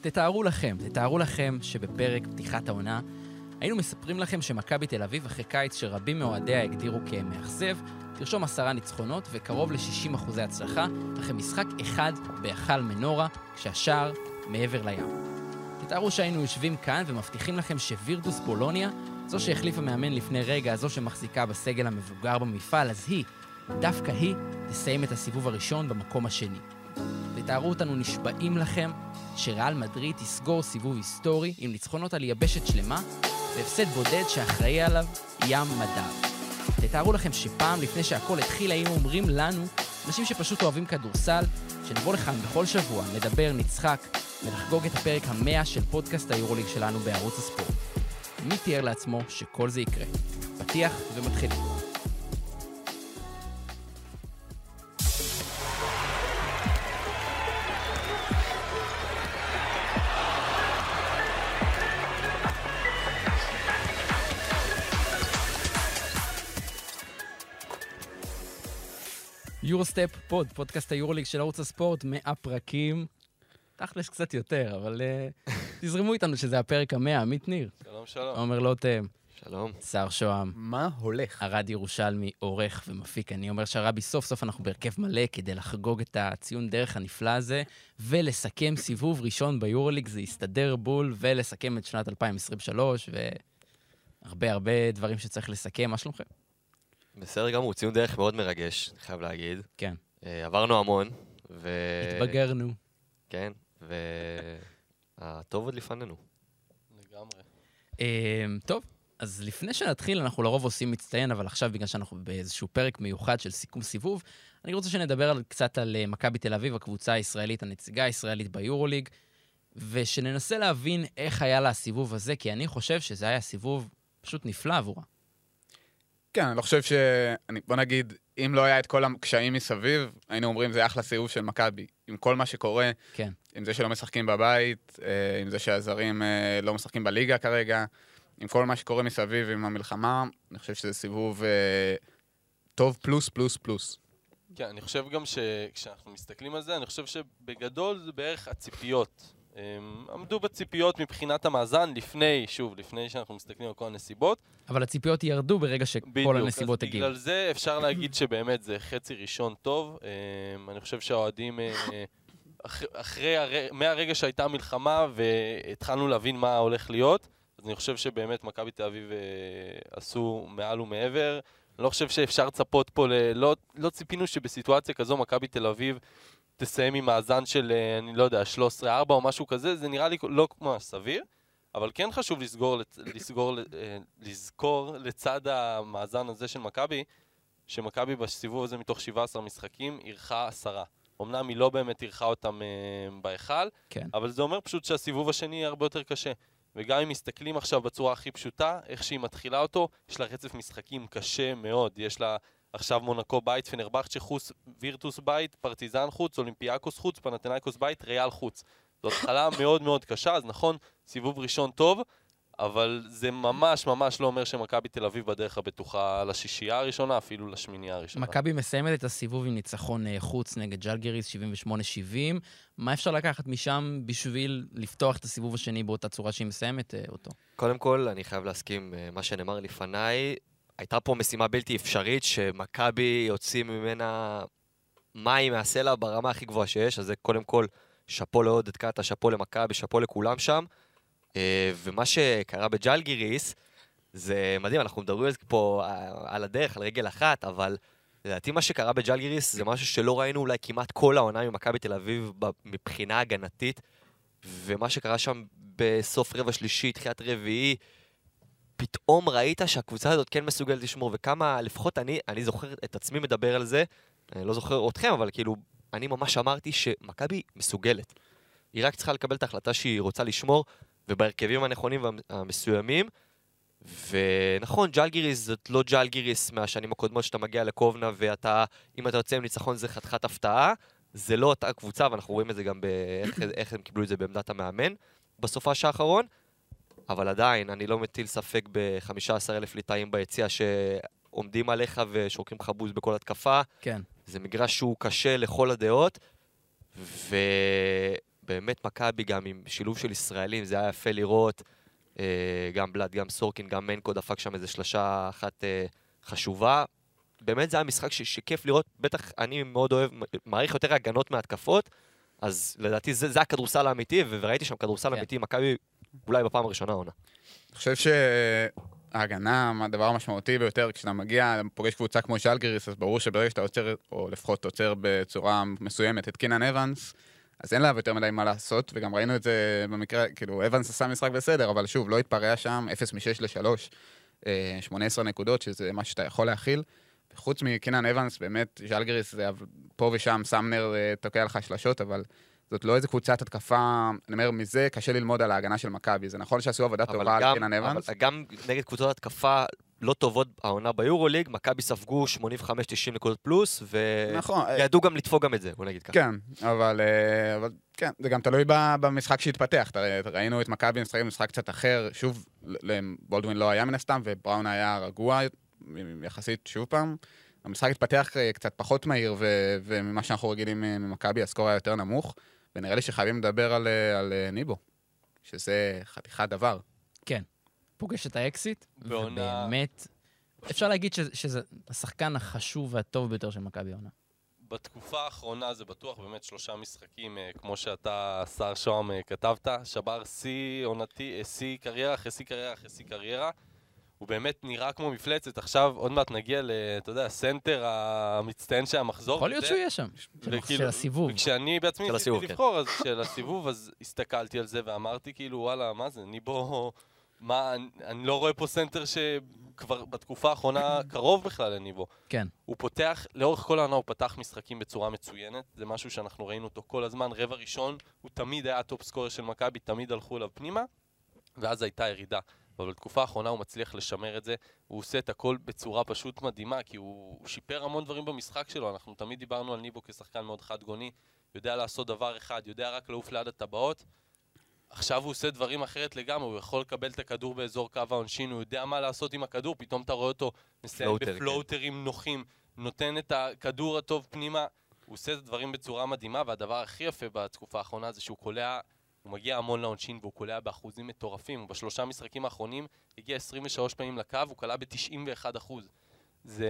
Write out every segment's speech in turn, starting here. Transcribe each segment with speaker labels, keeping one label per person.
Speaker 1: תתארו לכם, תתארו לכם שבפרק פתיחת העונה היינו מספרים לכם שמכבי תל אביב, אחרי קיץ שרבים מאוהדיה הגדירו כמאכזב, תרשום עשרה ניצחונות וקרוב ל-60 אחוזי הצלחה, אחרי משחק אחד בהיכל מנורה, כשהשער מעבר לים. תתארו שהיינו יושבים כאן ומבטיחים לכם שווירטוס בולוניה, זו שהחליפה מאמן לפני רגע, זו שמחזיקה בסגל המבוגר במפעל, אז היא, דווקא היא, תסיים את הסיבוב הראשון במקום השני. תתארו אותנו נשבעים לכם שריאל מדריד תסגור סיבוב היסטורי עם ניצחונות על יבשת שלמה והפסד בודד שאחראי עליו ים מדע. תתארו לכם שפעם לפני שהכל התחיל היינו אומרים לנו, אנשים שפשוט אוהבים כדורסל, שנבוא לכאן בכל שבוע, נדבר, נצחק ולחגוג את הפרק המאה של פודקאסט היורוליג שלנו בערוץ הספורט. מי תיאר לעצמו שכל זה יקרה? פתיח ומתחילים. Eurostep Pod, פודקאסט היורוליג של ערוץ הספורט, 100 פרקים. תכלס קצת יותר, אבל uh, תזרמו איתנו שזה הפרק המאה. עמית ניר.
Speaker 2: שלום, שלום.
Speaker 1: עומר לוטם.
Speaker 3: שלום.
Speaker 1: שר שוהם.
Speaker 3: מה הולך?
Speaker 1: ארד ירושלמי, עורך ומפיק. אני אומר שהרבי, סוף סוף אנחנו בהרכב מלא כדי לחגוג את הציון דרך הנפלא הזה, ולסכם סיבוב ראשון ביורוליג, זה יסתדר בול, ולסכם את שנת 2023, והרבה הרבה דברים שצריך לסכם. מה שלומכם?
Speaker 3: בסדר גמור, ציון דרך מאוד מרגש, אני חייב להגיד.
Speaker 1: כן.
Speaker 3: אה, עברנו המון, ו...
Speaker 1: התבגרנו.
Speaker 3: כן, והטוב עוד לפנינו.
Speaker 2: לגמרי.
Speaker 1: אה, טוב, אז לפני שנתחיל, אנחנו לרוב עושים מצטיין, אבל עכשיו, בגלל שאנחנו באיזשהו פרק מיוחד של סיכום סיבוב, אני רוצה שנדבר על, קצת על אה, מכבי תל אביב, הקבוצה הישראלית, הנציגה הישראלית ביורוליג, ושננסה להבין איך היה לה הסיבוב הזה, כי אני חושב שזה היה סיבוב פשוט נפלא עבורה.
Speaker 4: כן, אני לא חושב ש... אני, בוא נגיד, אם לא היה את כל הקשיים מסביב, היינו אומרים זה אחלה סיבוב של מכבי. עם כל מה שקורה,
Speaker 1: כן.
Speaker 4: עם זה שלא משחקים בבית, אה, עם זה שהזרים אה, לא משחקים בליגה כרגע, עם כל מה שקורה מסביב, עם המלחמה, אני חושב שזה סיבוב אה, טוב פלוס פלוס פלוס.
Speaker 2: כן, אני חושב גם שכשאנחנו מסתכלים על זה, אני חושב שבגדול זה בערך הציפיות. הם עמדו בציפיות מבחינת המאזן לפני, שוב, לפני שאנחנו מסתכלים על כל הנסיבות.
Speaker 1: אבל הציפיות ירדו ברגע שכל
Speaker 2: בדיוק,
Speaker 1: הנסיבות הגיעו.
Speaker 2: בגלל זה אפשר להגיד שבאמת זה חצי ראשון טוב. אמ, אני חושב שהאוהדים, אה, אח- אחרי, הר- מהרגע שהייתה המלחמה והתחלנו להבין מה הולך להיות, אז אני חושב שבאמת מכבי תל אביב אה, עשו מעל ומעבר. אני לא חושב שאפשר לצפות פה, ל... לא, לא ציפינו שבסיטואציה כזו מכבי תל אביב תסיים עם מאזן של, אה, אני לא יודע, 13-4 או משהו כזה, זה נראה לי לא ממש סביר. אבל כן חשוב לסגור, לסגור, אה, לזכור לצד המאזן הזה של מכבי, שמכבי בסיבוב הזה מתוך 17 משחקים אירחה עשרה. אמנם היא לא באמת אירחה אותם אה, בהיכל,
Speaker 1: כן.
Speaker 2: אבל זה אומר פשוט שהסיבוב השני יהיה הרבה יותר קשה. וגם אם מסתכלים עכשיו בצורה הכי פשוטה, איך שהיא מתחילה אותו, יש לה רצף משחקים קשה מאוד. יש לה עכשיו מונקו בית, פנרבכצ'ה חוץ, וירטוס בית, פרטיזן חוץ, אולימפיאקוס חוץ, פנתנאיקוס בית, ריאל חוץ. זו התחלה מאוד מאוד קשה, אז נכון, סיבוב ראשון טוב, אבל זה ממש ממש לא אומר שמכבי תל אביב בדרך הבטוחה לשישייה הראשונה, אפילו לשמינייה הראשונה.
Speaker 1: מכבי מסיימת את הסיבוב עם ניצחון אה, חוץ נגד ג'לגריס 78-70. מה אפשר לקחת משם בשביל לפתוח את הסיבוב השני באותה צורה שהיא מסיימת אה, אותו?
Speaker 3: קודם כל, אני חייב להסכים אה, מה שנאמר לפניי. הייתה פה משימה בלתי אפשרית, שמכבי יוצאים ממנה מים מהסלע ברמה הכי גבוהה שיש, אז זה קודם כל שאפו לעודד קאטה, שאפו למכבי, שאפו לכולם שם. אה, ומה שקרה בג'לגיריס, זה מדהים, אנחנו מדברים פה אה, על הדרך, על רגל אחת, אבל לדעתי מה שקרה בג'לגיריס זה משהו שלא ראינו אולי כמעט כל העונה ממכבי תל אביב מבחינה הגנתית, ומה שקרה שם בסוף רבע שלישי, תחילת רביעי, פתאום ראית שהקבוצה הזאת כן מסוגלת לשמור, וכמה, לפחות אני, אני זוכר את עצמי מדבר על זה, אני לא זוכר אתכם, אבל כאילו, אני ממש אמרתי שמכבי מסוגלת. היא רק צריכה לקבל את ההחלטה שהיא רוצה לשמור, ובהרכבים הנכונים והמסוימים. ונכון, ג'לגיריס זאת לא ג'לגיריס מהשנים הקודמות שאתה מגיע לקובנה ואתה, אם אתה יוצא עם ניצחון זה חתיכת הפתעה. זה לא אותה קבוצה, ואנחנו רואים את זה גם באיך איך הם קיבלו את זה בעמדת המאמן בסופש האחרון. אבל עדיין, אני לא מטיל ספק ב-15,000 ליטאים ביציע שעומדים עליך ושורקים לך בוז בכל התקפה.
Speaker 1: כן.
Speaker 3: זה מגרש שהוא קשה לכל הדעות, ובאמת, באמת מכבי גם עם שילוב של ישראלים, זה היה יפה לראות. אה, גם בלאד, גם סורקין, גם מנקו דפק שם איזה שלושה אחת אה, חשובה. באמת זה היה משחק ש- שכיף לראות, בטח אני מאוד אוהב, מעריך יותר הגנות מהתקפות, אז לדעתי זה, זה הכדורסל האמיתי, וראיתי שם כדורסל
Speaker 1: כן.
Speaker 3: אמיתי, מכבי אולי בפעם הראשונה העונה.
Speaker 4: אני חושב שההגנה, הדבר המשמעותי ביותר, כשאתה מגיע, פוגש קבוצה כמו ז'לגריס, אז ברור שברגע שאתה עוצר, או לפחות עוצר בצורה מסוימת את קינן אבנס, אז אין לה יותר מדי מה לעשות, וגם ראינו את זה במקרה, כאילו, אבנס עשה משחק בסדר, אבל שוב, לא התפרע שם, 0 מ-6 ל-3, 18 נקודות, שזה מה שאתה יכול להכיל. חוץ מקינן אבנס, באמת, ז'לגריס, זה פה ושם סמנר אה, תוקע לך שלשות, אבל זאת לא איזה קבוצת התקפה, אני אומר, מזה קשה ללמוד על ההגנה של מכבי. זה נכון שעשו עבודה טובה על קינן אבנס,
Speaker 3: אבל גם נגד קבוצות התקפה לא טובות העונה ביורוליג, מכבי ספגו 85-90 נקודות פלוס,
Speaker 4: נכון, אה,
Speaker 3: וידעו גם לדפוק גם את זה, בוא נגיד ככה.
Speaker 4: כן, אבל, אה, אבל כן, זה גם תלוי במשחק שהתפתח. ראינו את מכבי משחקים במשחק קצת אחר, שוב, בולדווין לא היה מן הסתם, ובראון היה רגוע יחסית, שוב פעם. המשחק התפתח אה, קצת פחות מהיר, ו- וממה שאנחנו רגילים ממכבי, הסקור היה יותר נמוך, ונראה לי שחייבים לדבר על, אה, על אה, ניבו, שזה חתיכת דבר.
Speaker 1: פוגש את האקסיט,
Speaker 2: בעונה-
Speaker 1: ובאמת, אפשר להגיד שזה, שזה השחקן החשוב והטוב ביותר של מכבי העונה.
Speaker 2: בתקופה האחרונה זה בטוח באמת שלושה משחקים, אה, כמו שאתה, שר שוהם, כתבת, שבר שיא עונתי, שיא קריירה אחרי שיא קריירה אחרי שיא קריירה. הוא באמת נראה כמו מפלצת. עכשיו, עוד מעט נגיע ל... אתה יודע, הסנטר המצטיין של המחזור.
Speaker 1: יכול להיות. שהוא יהיה שם, של- הסיבוב.
Speaker 2: וכשאני בעצמי ניסיתי
Speaker 3: כן.
Speaker 2: לבחור, אז של הסיבוב, אז הסתכלתי על זה ואמרתי, כאילו, וואלה, מה זה, ניבו... מה, אני, אני לא רואה פה סנטר שכבר בתקופה האחרונה קרוב בכלל לניבו.
Speaker 1: כן.
Speaker 2: הוא פותח, לאורך כל העונה הוא פתח משחקים בצורה מצוינת, זה משהו שאנחנו ראינו אותו כל הזמן, רבע ראשון, הוא תמיד היה ה top scorer של מכבי, תמיד הלכו אליו פנימה, ואז הייתה ירידה. אבל בתקופה האחרונה הוא מצליח לשמר את זה, הוא עושה את הכל בצורה פשוט מדהימה, כי הוא, הוא שיפר המון דברים במשחק שלו, אנחנו תמיד דיברנו על ניבו כשחקן מאוד חד גוני, יודע לעשות דבר אחד, יודע רק לעוף ליד הטבעות, עכשיו הוא עושה דברים אחרת לגמרי, הוא יכול לקבל את הכדור באזור קו העונשין, הוא יודע מה לעשות עם הכדור, פתאום אתה רואה אותו מסיים
Speaker 3: פלוטר, כן.
Speaker 2: בפלוטרים נוחים, נותן את הכדור הטוב פנימה, הוא עושה את הדברים בצורה מדהימה, והדבר הכי יפה בתקופה האחרונה זה שהוא קולע, הוא מגיע המון לעונשין והוא קולע באחוזים מטורפים, הוא בשלושה משחקים האחרונים הגיע 23 פעמים לקו, הוא קלע ב-91 זה,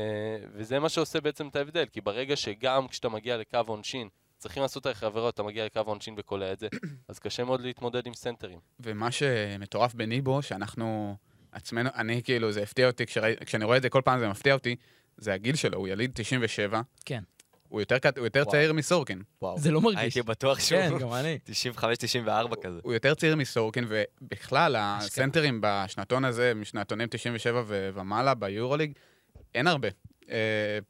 Speaker 2: וזה מה שעושה בעצם את ההבדל, כי ברגע שגם כשאתה מגיע לקו העונשין, צריכים לעשות עליך עבירות, אתה מגיע לקו העונשין וקולע את זה, אז קשה מאוד להתמודד עם סנטרים.
Speaker 4: ומה שמטורף בניבו, שאנחנו עצמנו, אני כאילו, זה הפתיע אותי, כשראי, כשאני רואה את זה כל פעם זה מפתיע אותי, זה הגיל שלו, הוא יליד 97.
Speaker 1: כן.
Speaker 4: הוא יותר, הוא יותר
Speaker 3: וואו.
Speaker 4: צעיר מסורקין.
Speaker 3: וואו.
Speaker 1: זה לא מרגיש.
Speaker 3: הייתי בטוח שהוא
Speaker 1: כן, גם אני.
Speaker 3: 95-94 כזה.
Speaker 4: הוא יותר צעיר מסורקין, ובכלל, הסנטרים בשנתון הזה, משנתונים 97 ו- ומעלה ביורוליג, אין הרבה. אה,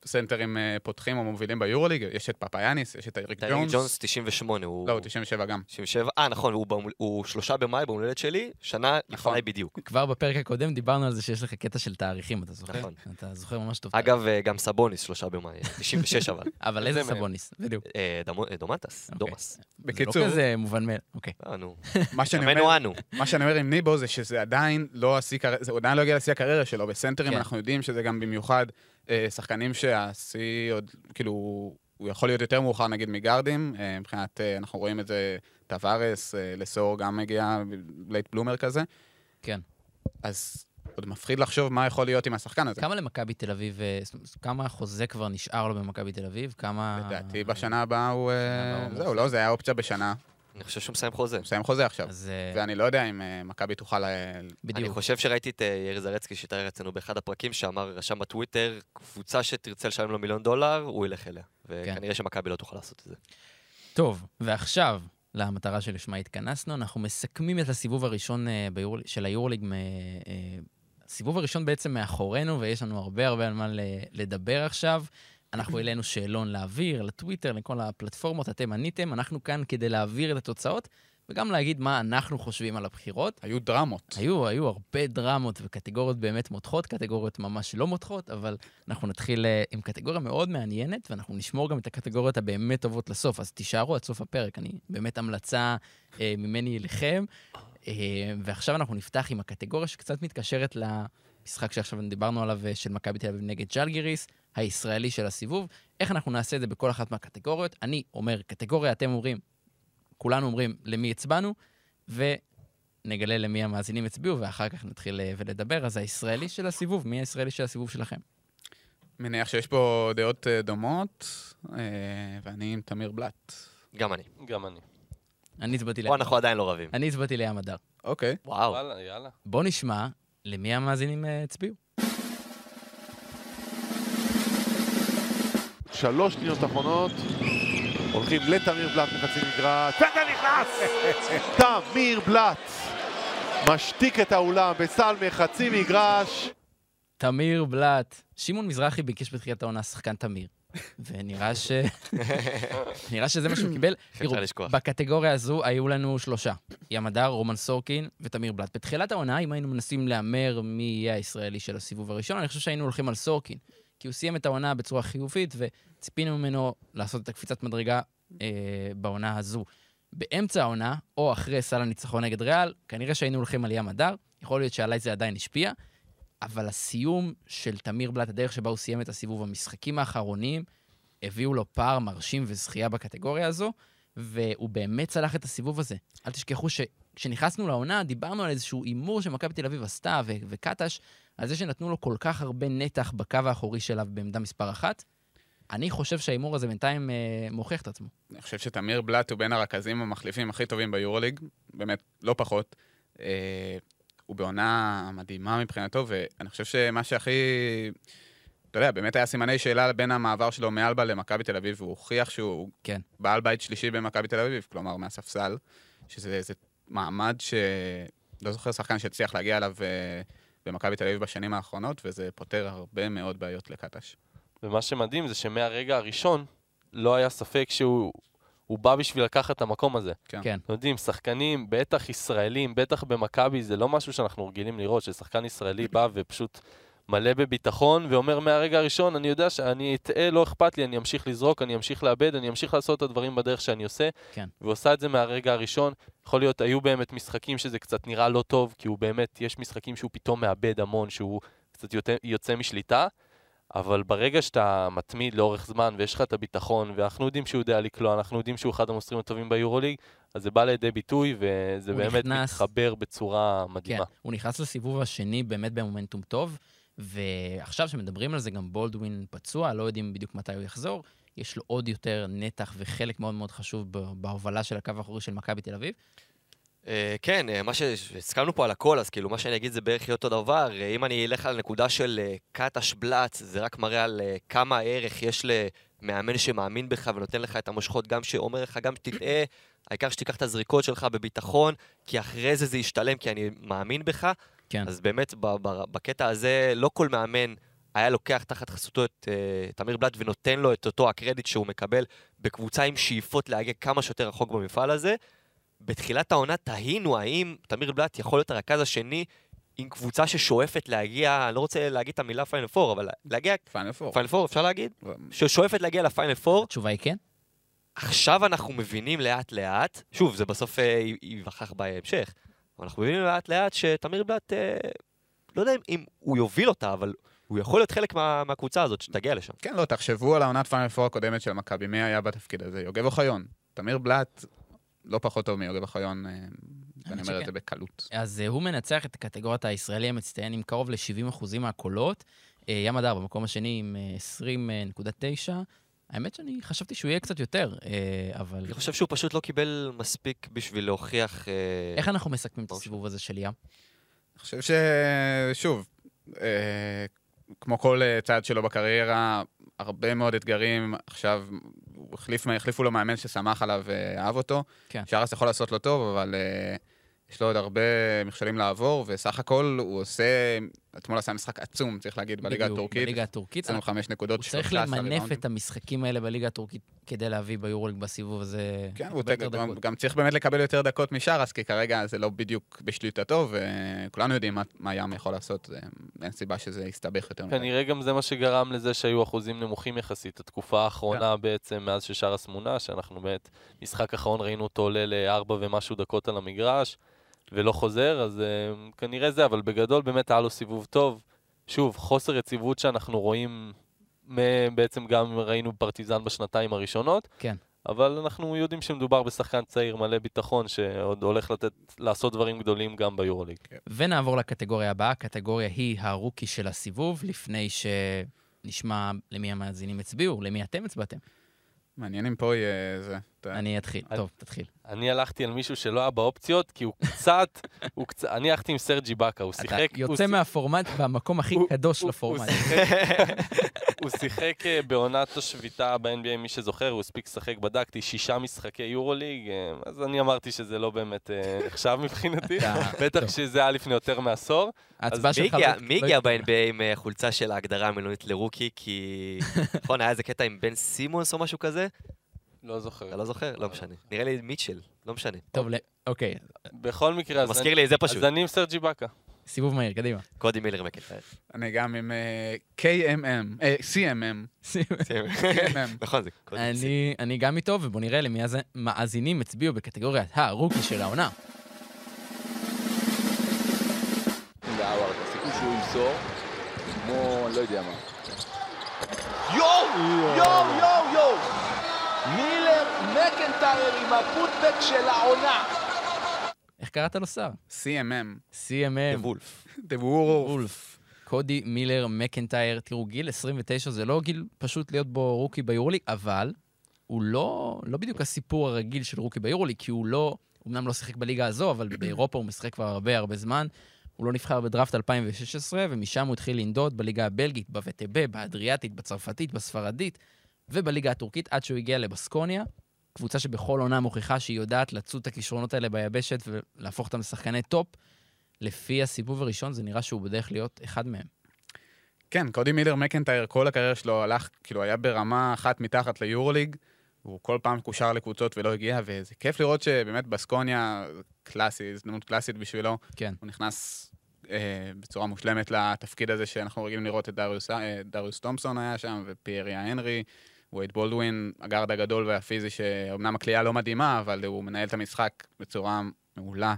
Speaker 4: סנטרים אה, פותחים או מובילים ביורוליג, יש את פפאיאניס, יש את אריק ג'ונס.
Speaker 3: ג'ונס 98, הוא...
Speaker 4: לא, הוא 97 גם.
Speaker 3: 97, אה נכון, הוא במול- הוא שלושה במאי, ביום הולדת שלי, שנה
Speaker 4: נכון.
Speaker 3: לפניי בדיוק.
Speaker 1: כבר בפרק הקודם דיברנו על זה שיש לך קטע של תאריכים, אתה זוכר?
Speaker 3: נכון.
Speaker 1: אתה זוכר ממש טוב.
Speaker 3: אגב, אה, גם סבוניס שלושה במאי, 96 אבל.
Speaker 1: אבל
Speaker 2: זה
Speaker 1: איזה. סבוניס, בדיוק.
Speaker 3: דומנטס,
Speaker 1: אוקיי.
Speaker 3: דומאס.
Speaker 1: זה
Speaker 4: בקיצור,
Speaker 1: לא כזה מובן מאליו. אוקיי.
Speaker 3: נו.
Speaker 4: מה שאני אומר...
Speaker 3: שמנו אנו.
Speaker 4: מה שאני אומר עם ניבו זה שזה עדיין לא השיא קריירה, זה עדיין לא הגיע לשיא הקריירה שלו. בסנטרים
Speaker 1: כן.
Speaker 4: אנחנו יודעים שזה גם במיוחד שחקנים שהשיא עוד, כאילו, הוא יכול להיות יותר מאוחר נגיד מגארדים, אה, מבחינת, אה, אנחנו רואים את זה, טבארס, אה, לסור גם מגיע late bloomer כזה.
Speaker 1: כן.
Speaker 4: אז עוד מפחיד לחשוב מה יכול להיות עם השחקן הזה.
Speaker 1: כמה למכבי תל אביב, אה, כמה חוזה כבר נשאר לו במכבי תל אביב? כמה...
Speaker 4: לדעתי בשנה הבאה הוא... אה, זהו. לא, זה היה אופציה בשנה.
Speaker 3: אני חושב שהוא מסיים חוזה.
Speaker 4: מסיים חוזה עכשיו.
Speaker 1: אז אה,
Speaker 4: ואני לא יודע אם אה, מכבי תוכל... אה,
Speaker 3: אני
Speaker 1: בדיוק.
Speaker 3: חושב שראיתי את אה, יאיר זרצקי שהתאר אצלנו באחד הפרקים, שאמר, רשם בטוויטר, קבוצה שתרצה לשלם לו מיליון דולר, הוא ילך אליה.
Speaker 1: כן.
Speaker 3: וכנראה שמכבי לא תוכל לעשות את זה.
Speaker 1: טוב, ועכשיו למטרה שלשמה התכנסנו, אנחנו מסכמים את הסיבוב הראשון אה, ביור... של היורליג. מ- הסיבוב הראשון בעצם מאחורינו, ויש לנו הרבה הרבה על מה לדבר עכשיו. אנחנו העלינו שאלון להעביר, לטוויטר, לכל הפלטפורמות, אתם עניתם, אנחנו כאן כדי להעביר את התוצאות, וגם להגיד מה אנחנו חושבים על הבחירות.
Speaker 4: היו דרמות.
Speaker 1: היו, היו הרבה דרמות וקטגוריות באמת מותחות, קטגוריות ממש לא מותחות, אבל אנחנו נתחיל אה, עם קטגוריה מאוד מעניינת, ואנחנו נשמור גם את הקטגוריות הבאמת טובות לסוף, אז תישארו עד סוף הפרק, אני באמת המלצה אה, ממני אליכם. אה, ועכשיו אנחנו נפתח עם הקטגוריה שקצת מתקשרת למשחק שעכשיו דיברנו עליו, אה, של מכבי תל אביב נגד ג'לגיריס, הישראלי של הסיבוב. איך אנחנו נעשה את זה בכל אחת מהקטגוריות? אני אומר קטגוריה, אתם אומרים כולנו אומרים למי הצבענו, ונגלה למי המאזינים הצביעו, ואחר כך נתחיל אה, ולדבר. אז הישראלי של הסיבוב, מי הישראלי של הסיבוב שלכם?
Speaker 4: מניח שיש פה דעות אה, דומות, ואני עם תמיר בלאט.
Speaker 3: גם אני.
Speaker 2: גם אני.
Speaker 1: אני הצבעתי
Speaker 3: פה
Speaker 1: לים.
Speaker 3: אנחנו עדיין לא רבים.
Speaker 1: אני הצבעתי לים הדר.
Speaker 4: אוקיי.
Speaker 3: וואו.
Speaker 2: וואלה, יאללה.
Speaker 1: בואו נשמע למי המאזינים אה, הצביעו.
Speaker 5: שלוש שניות אחרונות, הולכים לתמיר בלאט מחצי מגרש, פנדל נכנס! תמיר בלאט משתיק את האולם בסל מחצי מגרש.
Speaker 1: תמיר בלאט. שמעון מזרחי ביקש בתחילת העונה שחקן תמיר. ונראה ש... נראה שזה מה שהוא קיבל. תראו. בקטגוריה הזו היו לנו שלושה. ים הדר, רומן סורקין ותמיר בלאט. בתחילת העונה, אם היינו מנסים להמר מי יהיה הישראלי של הסיבוב הראשון, אני חושב שהיינו הולכים על סורקין. כי הוא סיים את העונה בצורה חיובית, וציפינו ממנו לעשות את הקפיצת מדרגה אה, בעונה הזו. באמצע העונה, או אחרי סל הניצחון נגד ריאל, כנראה שהיינו הולכים על ים הדר. יכול להיות שעליי זה עדיין השפיע, אבל הסיום של תמיר בלאט, הדרך שבה הוא סיים את הסיבוב, המשחקים האחרונים, הביאו לו פער מרשים וזכייה בקטגוריה הזו, והוא באמת צלח את הסיבוב הזה. אל תשכחו שכשנכנסנו לעונה, דיברנו על איזשהו הימור שמכבי תל אביב עשתה, ו- וקטש, על זה שנתנו לו כל כך הרבה נתח בקו האחורי שלה בעמדה מספר אחת. אני חושב שההימור הזה בינתיים אה, מוכיח את עצמו.
Speaker 4: אני חושב שתמיר בלאט הוא בין הרכזים המחליפים הכי טובים ביורוליג, באמת, לא פחות. אה, הוא בעונה מדהימה מבחינתו, ואני חושב שמה שהכי... אתה יודע, באמת היה סימני שאלה בין המעבר שלו מאלבה למכבי תל אביב, והוא הוכיח שהוא
Speaker 1: כן.
Speaker 4: בעל בית שלישי במכבי תל אביב, כלומר מהספסל, שזה איזה מעמד ש... לא זוכר שחקן שהצליח להגיע אליו אה, במכבי תל אביב בשנים האחרונות, וזה פותר הרבה מאוד בעיות לקטש.
Speaker 2: ומה שמדהים זה שמהרגע הראשון לא היה ספק שהוא הוא בא בשביל לקחת את המקום הזה.
Speaker 4: כן.
Speaker 1: כן.
Speaker 2: אתם יודעים, שחקנים, בטח ישראלים, בטח במכבי, זה לא משהו שאנחנו רגילים לראות, ששחקן ישראלי בא ופשוט מלא בביטחון, ואומר מהרגע הראשון, אני יודע שאני אטעה, לא אכפת לי, אני אמשיך לזרוק, אני אמשיך לאבד, אני אמשיך לעשות את הדברים בדרך שאני עושה.
Speaker 1: כן.
Speaker 2: והוא עשה את זה מהרגע הראשון. יכול להיות, היו באמת משחקים שזה קצת נראה לא טוב, כי הוא באמת, יש משחקים שהוא פתאום מאבד המון, שהוא קצת יוצא, יוצא משליטה. אבל ברגע שאתה מתמיד לאורך זמן ויש לך את הביטחון, ואנחנו יודעים שהוא יודע לקלוע, אנחנו יודעים שהוא אחד המוסרים הטובים ביורוליג, אז זה בא לידי ביטוי, וזה באמת
Speaker 1: נכנס-
Speaker 2: מתחבר בצורה
Speaker 1: כן,
Speaker 2: מדהימה.
Speaker 1: הוא נכנס לסיבוב השני באמת במומנטום טוב, ועכשיו שמדברים על זה, גם בולדווין פצוע, לא יודעים בדיוק מתי הוא יחזור. יש לו עוד יותר נתח וחלק מאוד מאוד חשוב בהובלה של הקו האחורי של מכבי תל אביב.
Speaker 3: אה, כן, אה, מה שהסכמנו פה על הכל, אז כאילו מה שאני אגיד זה בערך יהיה אותו דבר. אה, אם אני אלך על הנקודה של אה, קטש בלאץ, זה רק מראה על אה, כמה ערך יש למאמן שמאמין בך ונותן לך את המושכות, גם שאומר לך, גם שתטעה, העיקר שתיקח את הזריקות שלך בביטחון, כי אחרי זה זה ישתלם, כי אני מאמין בך.
Speaker 1: כן.
Speaker 3: אז באמת, ב- ב- בקטע הזה, לא כל מאמן היה לוקח תחת חסותו את אה, תמיר בלאט ונותן לו את אותו הקרדיט שהוא מקבל בקבוצה עם שאיפות להגיע כמה שיותר רחוק במפעל הזה. בתחילת העונה תהינו האם תמיר בלאט יכול להיות הרכז השני עם קבוצה ששואפת להגיע, אני לא רוצה להגיד את המילה פיינל פור, אבל להגיע,
Speaker 4: פיינל פור.
Speaker 3: פיינל פור אפשר להגיד? ששואפת להגיע לפיינל פור.
Speaker 1: התשובה היא כן?
Speaker 3: עכשיו אנחנו מבינים לאט לאט, שוב, זה בסוף אה, ייווכח בהמשך, אבל אנחנו מבינים לאט לאט שתמיר בלאט, אה, לא יודע אם- אם הוא יוביל אותה, אבל הוא יכול להיות חלק מה, מהקבוצה הזאת שתגיע לשם.
Speaker 4: כן, לא, תחשבו על העונת פיינל פור הקודמת של מכבי, מי היה בתפקיד הזה? יוגב אוחיון. תמיר בלאט לא פחות טוב מיוגב אוחיון, אה, ואני אומר את. זה בקלות.
Speaker 1: אז אה, הוא מנצח את קטגוריית הישראלי המצטיין עם קרוב ל-70% מהקולות. אה, ים הדר במקום השני עם אה, 20.9. האמת שאני חשבתי שהוא יהיה קצת יותר, אבל...
Speaker 3: אני חושב שהוא פשוט לא קיבל מספיק בשביל להוכיח...
Speaker 1: איך אנחנו מסכמים את הסיבוב הזה של ים?
Speaker 4: אני חושב ששוב, כמו כל צעד שלו בקריירה, הרבה מאוד אתגרים. עכשיו, החליף, החליפו לו מאמן ששמח עליו ואהב אותו.
Speaker 1: כן.
Speaker 4: שרס יכול לעשות לו טוב, אבל אה, יש לו עוד הרבה מכשולים לעבור, וסך הכל הוא עושה, אתמול עשה משחק עצום, צריך להגיד, בליגה הטורקית.
Speaker 1: בליגה הטורקית.
Speaker 4: 25 נקודות,
Speaker 1: הוא צריך
Speaker 4: 13
Speaker 1: למנף. את המשחקים האלה בליגה הטורקית כדי להביא ביורוליג בסיבוב הזה
Speaker 4: כן, הוא גם, צריך באמת לקבל יותר דקות משרס, כי כרגע זה לא בדיוק בשליטתו, וכולנו יודעים מה, מה ים יכול לעשות, אין סיבה שזה יסתבך יותר מדי.
Speaker 2: כנראה גם זה מה שגרם לזה שהיו אחוזים נמוכים יחסית. התקופה האחרונה
Speaker 1: כן.
Speaker 2: בעצם, מאז ששרס מונה, שאנחנו באמת, משחק אחרון ראינו אותו עולה לארבע ומשהו דקות על המגרש, ולא חוזר, אז uh, כנראה זה, אבל בגדול באמת היה לו סיבוב טוב. שוב, חוסר יציבות שאנחנו רואים, בעצם גם ראינו פרטיזן בשנתיים הראשונות,
Speaker 1: כן.
Speaker 2: אבל אנחנו יודעים שמדובר בשחקן צעיר מלא ביטחון, שעוד הולך לתת, לעשות דברים גדולים גם ביורוליג.
Speaker 1: ונעבור לקטגוריה הבאה, הקטגוריה היא הרוקי של הסיבוב, לפני שנשמע למי המאזינים הצביעו, למי אתם הצבעתם.
Speaker 4: מעניין אם פה יהיה זה. אתה-
Speaker 1: אני אתחיל. טוב, תתחיל.
Speaker 2: אני הלכתי על מישהו שלא היה באופציות, כי הוא קצת, הוא קצת, אני הלכתי עם סרג'י באקה, הוא
Speaker 1: אתה
Speaker 2: שיחק... הוא
Speaker 1: יוצא מהפורמט במקום הכי קדוש לפורמט.
Speaker 2: הוא שיחק- אה, בעונת השביתה ב-NBA, מי שזוכר, הוא הספיק לשחק, בדקתי, שישה משחקי יורוליג, אה, אז אני אמרתי שזה לא באמת אה, נחשב מבחינתי,
Speaker 1: אתה-
Speaker 2: בטח. שזה היה לפני יותר מעשור.
Speaker 3: מי. הגיע-
Speaker 1: לא-
Speaker 3: מי
Speaker 1: לא.
Speaker 3: ב-NBA עם אה, חולצה של ההגדרה המילונית לרוקי? כי... נכון, היה איזה קטע עם בן סימונס או משהו כזה?
Speaker 2: לא זוכר.
Speaker 3: אתה לא זוכר? לא משנה. נראה לי מיטשל, לא משנה.
Speaker 1: טוב, אוקיי,
Speaker 2: בכל מקרה, אז
Speaker 3: מזכיר
Speaker 2: אני-
Speaker 3: לי זה פשוט.
Speaker 2: אז אני עם סרג'י באקה.
Speaker 1: סיבוב מהיר, קדימה.
Speaker 3: קודי מילר מקנטייר.
Speaker 4: אני גם עם אה, KMM, אה, CMM. CMM.
Speaker 3: נכון, זה קודי מילר.
Speaker 1: אני, אני גם איתו, ובואו נראה למי המאזינים הצביעו בקטגוריית הרוקי של העונה.
Speaker 6: והאווארד, הסיכוי שהוא ימסור, כמו, לא יודע מה. יואו! יואו! יואו! יואו! מילר מקנטייר עם הפוטבק של העונה!
Speaker 1: איך קראת לו שר?
Speaker 4: CMM.
Speaker 1: CMM.
Speaker 3: וולף.
Speaker 4: The Wolf.
Speaker 1: וולף. קודי מילר מקנטייר. תראו, גיל 29 זה לא גיל פשוט להיות בו רוקי ביורוליג, אבל הוא לא, לא בדיוק הסיפור הרגיל של רוקי ביורוליג, כי הוא לא, אמנם לא שיחק בליגה הזו, אבל באירופה הוא משחק כבר הרבה הרבה זמן. הוא לא נבחר בדראפט 2016, ומשם הוא התחיל לנדוד בליגה הבלגית, בווטב, באדריאטית, בצרפתית, בספרדית, ובליגה הטורקית, עד שהוא הגיע לבסקוניה. קבוצה שבכל עונה מוכיחה שהיא יודעת לצוד את הכישרונות האלה ביבשת ולהפוך אותם לשחקני טופ. לפי הסיבוב הראשון, זה נראה שהוא בדרך להיות אחד מהם.
Speaker 4: כן, קודי מילר מקנטייר, כל הקריירה שלו הלך, כאילו, היה ברמה אחת מתחת ליורוליג. הוא כל פעם קושר לקבוצות ולא הגיע, וזה כיף לראות שבאמת בסקוניה, קלאסי, הזדמנות קלאסית בשבילו.
Speaker 1: כן.
Speaker 4: הוא נכנס אה, בצורה מושלמת לתפקיד הזה שאנחנו רגילים לראות את דריוס, אה, דריוס תומפסון היה שם, ופייריה הנרי, וייד בולדווין, הגארד הגדול והפיזי, שאומנם הכלייה לא מדהימה, אבל הוא מנהל את המשחק בצורה מעולה.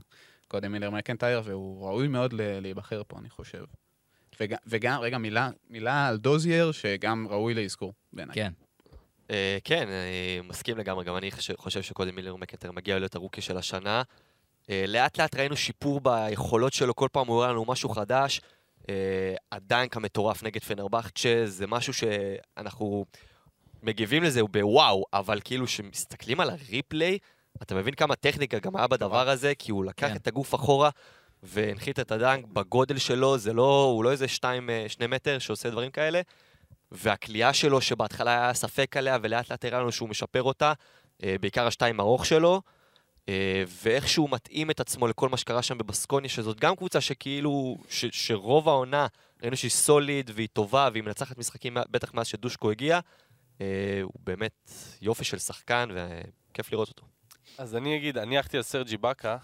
Speaker 4: קודם מילר מקנטייר, והוא ראוי מאוד להיבחר פה, אני חושב. וג, וגם, רגע, מילה, מילה על דוזייר, שגם ראוי לאזכור בעיניי.
Speaker 1: כן.
Speaker 3: אה, כן, אני מסכים לגמרי, גם אני חושב- חושב שקודי מילר מקנטייר מגיע להיות הרוקי של השנה. אה, לאט לאט ראינו שיפור ביכולות שלו, כל פעם הוא הראה לנו משהו חדש. אה, הדנק המטורף נגד פנרבכצ'ה זה משהו שאנחנו מגיבים לזה בוואו, אבל כאילו כשמסתכלים על הריפליי, אתה מבין כמה טכניקה גם היה בדבר הזה, כי הוא לקח
Speaker 1: כן.
Speaker 3: את הגוף אחורה והנחית את הדנק בגודל שלו, זה לא, הוא לא איזה שתיים, אה, שני מטר שעושה דברים כאלה. והכלייה שלו, שבהתחלה היה ספק עליה, ולאט לאט הראה לנו שהוא משפר אותה, אה, בעיקר השתיים ארוך שלו, אה, ואיך שהוא מתאים את עצמו לכל מה שקרה שם בבסקוניה, שזאת גם קבוצה שכאילו, ש, שרוב העונה ראינו שהיא סוליד והיא טובה והיא מנצחת משחקים, בטח מאז שדושקו הגיע. אה, הוא באמת יופי של שחקן, וכיף לראות אותו.
Speaker 2: אז אני אגיד, אני הלכתי על סרג'י באקה.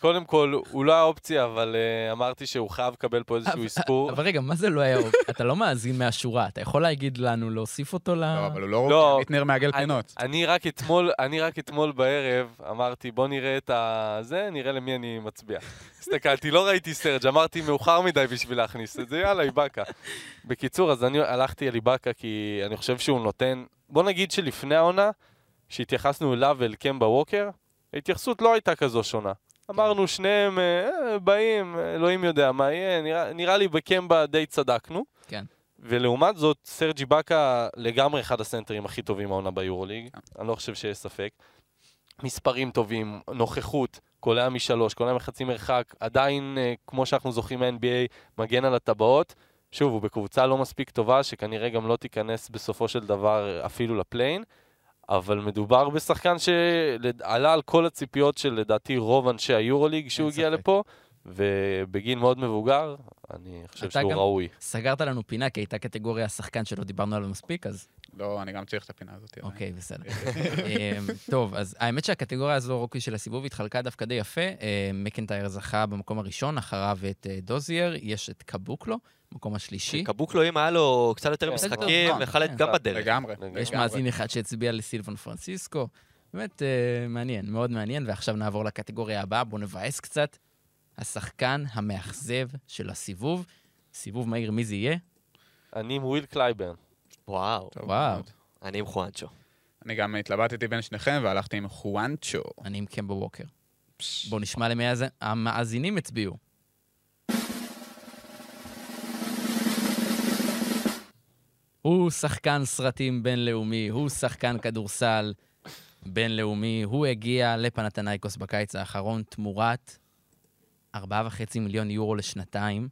Speaker 2: קודם כל, הוא לא האופציה, אבל אה, אמרתי שהוא חייב לקבל פה איזשהו אזכור.
Speaker 1: אבל רגע, מה זה לא היה... אתה לא מאזין מהשורה, אתה יכול להגיד לנו להוסיף אותו ל...
Speaker 4: לא, אבל הוא לא
Speaker 2: לא,
Speaker 4: רוקי, מיטנר מעגל
Speaker 2: אני-
Speaker 4: פינות.
Speaker 2: אני רק אתמול, אני רק אתמול בערב אמרתי, בוא נראה את ה... זה, נראה למי אני מצביע. הסתכלתי, לא ראיתי סרג', אמרתי, מאוחר מדי בשביל להכניס את זה, יאללה, איבאקה. בקיצור, אז אני הלכתי על איבאקה כי אני חושב שהוא נותן... בוא נגיד שלפני העונה, כשהתייחסנו אליו ואל קמבה ווקר, ההתייחסות לא הייתה כזו שונה. אמרנו, שניהם אה, באים, אלוהים יודע מה יהיה, נראה, נראה לי בקמבה די צדקנו.
Speaker 1: כן.
Speaker 2: ולעומת זאת, סרג'י באקה לגמרי אחד הסנטרים הכי טובים העונה ביורוליג, אני לא חושב שיש ספק. מספרים טובים, נוכחות, קולע משלוש, קולע מחצי מרחק, עדיין, אה, כמו שאנחנו זוכרים מה-NBA, מגן על הטבעות. שוב, הוא בקבוצה לא מספיק טובה, שכנראה גם לא תיכנס בסופו של דבר אפילו לפליין, אבל מדובר בשחקן שעלה על כל הציפיות של לדעתי רוב אנשי היורוליג כשהוא
Speaker 1: אין
Speaker 2: הגיע
Speaker 1: ספק.
Speaker 2: לפה, ובגיל מאוד מבוגר, אני חושב
Speaker 1: אתה
Speaker 2: שהוא
Speaker 1: גם-
Speaker 2: ראוי.
Speaker 1: סגרת לנו פינה, כי הייתה קטגוריה שחקן שלא דיברנו עליו מספיק, אז
Speaker 4: לא, אני גם צריך את הפינה הזאת.
Speaker 1: אוקיי, בסדר. אמ, טוב, אז האמת שהקטגוריה הזו, רוקי של הסיבוב, התחלקה דווקא די יפה. אמ, מקנטייר זכה במקום הראשון, אחריו את אה, דוזייר, יש את קבוקלו, במקום השלישי.
Speaker 3: קבוקלו, אם היה לו קצת יותר
Speaker 2: כן,
Speaker 3: משחקים,
Speaker 4: נכון,
Speaker 3: יכל להיות
Speaker 1: כן.
Speaker 3: גם בדרך.
Speaker 4: לגמרי.
Speaker 1: יש. מאזין אחד שהצביע לסילבן פרנסיסקו. באמת אה, מעניין, מאוד מעניין. ועכשיו נעבור לקטגוריה הבאה, בואו נבאס קצת. השחקן המאכזב של הסיבוב. סיבוב מהיר, מי זה יהיה?
Speaker 2: אני עם וויל קלייברן.
Speaker 3: וואו,
Speaker 1: וואו.
Speaker 3: אני עם חואנצ'ו.
Speaker 4: אני גם התלבטתי בין שניכם והלכתי עם חואנצ'ו.
Speaker 1: אני עם קמבה ווקר. בואו נשמע למי המאזינים הצביעו. הוא שחקן סרטים בינלאומי, הוא שחקן כדורסל בינלאומי, הוא הגיע לפנתנייקוס בקיץ האחרון תמורת 4.5 מיליון יורו לשנתיים.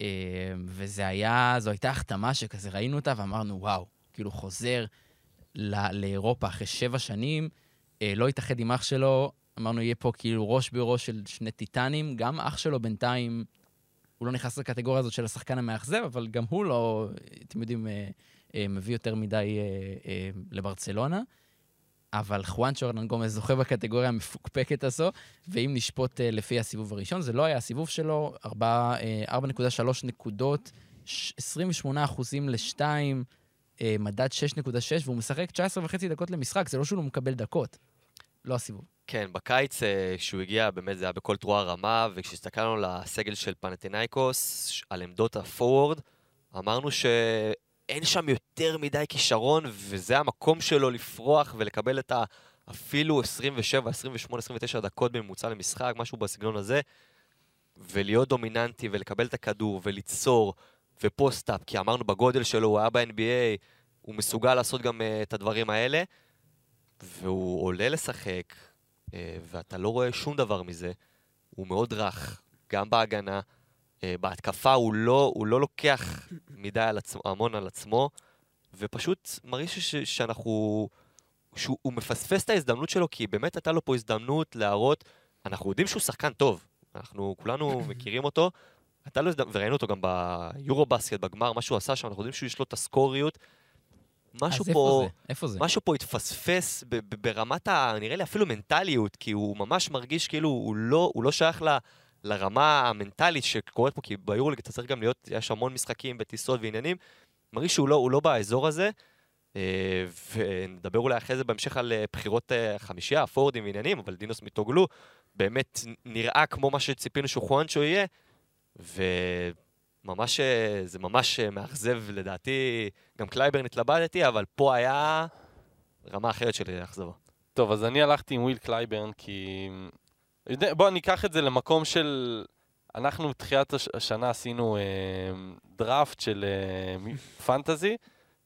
Speaker 1: אה, וזה היה, זו הייתה החתמה שכזה ראינו אותה ואמרנו, וואו, כאילו חוזר ל- לאירופה אחרי שבע שנים, אה, לא התאחד עם אח שלו, אמרנו, יהיה פה כאילו ראש בראש של שני טיטנים, גם אח שלו בינתיים, הוא לא נכנס לקטגוריה הזאת של השחקן המאכזב, אבל גם הוא לא, אתם יודעים, אה, אה, מביא יותר מדי אה, לברצלונה. אבל חואנצ'ו ארנן גומז זוכה בקטגוריה המפוקפקת הזו, ואם נשפוט לפי הסיבוב הראשון, זה לא היה הסיבוב שלו, ארבע- אה, 4.3 נקודות, ש- 28 אחוזים לשתיים, אה, מדד 6.6, והוא משחק 19 וחצי דקות למשחק, זה לא שהוא לא מקבל דקות. לא הסיבוב.
Speaker 3: כן, בקיץ, אה, כשהוא הגיע, באמת זה היה בכל תרועה רמה, וכשהסתכלנו על הסגל של פנטינאיקוס, על עמדות הפורוורד, אמרנו שאין שם יותר מדי כישרון, וזה המקום שלו לפרוח ולקבל את ה... אפילו 27, 28, 29 דקות בממוצע למשחק, משהו בסגנון הזה, ולהיות דומיננטי ולקבל את הכדור וליצור, ופוסט-אפ, כי אמרנו בגודל שלו, הוא היה ב-NBA, הוא מסוגל לעשות גם uh, את הדברים האלה, והוא עולה לשחק, uh, ואתה לא רואה שום דבר מזה. הוא מאוד רך, גם בהגנה. Uh, בהתקפה הוא לא, הוא לא לוקח מדי על עצמו, המון על עצמו, ופשוט מרגיש ש, שאנחנו... שהוא הוא מפספס את ההזדמנות שלו, כי באמת הייתה לו פה הזדמנות להראות, אנחנו יודעים שהוא שחקן טוב, אנחנו כולנו מכירים אותו, הייתה לו הזדמנות, וראינו אותו גם ביורו בסקט, בגמר, מה שהוא עשה שם, אנחנו יודעים שיש לו את הסקוריות. משהו
Speaker 1: אז איפה
Speaker 3: פה...
Speaker 1: זה? איפה זה?
Speaker 3: משהו פה התפספס ברמת ה... נראה לי אפילו מנטליות, כי הוא ממש מרגיש כאילו הוא לא, הוא לא שייך ל, לרמה המנטלית שקורית פה, כי ביורוליג אתה צריך גם להיות, יש המון משחקים בטיסות ועניינים, מרגיש שהוא לא, לא באזור הזה, אה, ונדבר אולי אחרי זה בהמשך על אה, בחירות אה, חמישייה, פורוורדים ועניינים, אבל דינוס מיטוגלו באמת נראה כמו מה שציפינו שהוא חואנצ'ו יהיה, וממש, אה, זה ממש אה, מאכזב לדעתי, גם קלייברן התלבטתי, אבל פה היה רמה אחרת של אכזבה.
Speaker 2: טוב, אז אני הלכתי עם וויל קלייברן, כי... בוא ניקח את זה למקום של... אנחנו בתחילת הש- השנה עשינו אה, דראפט של אה, פנטזי,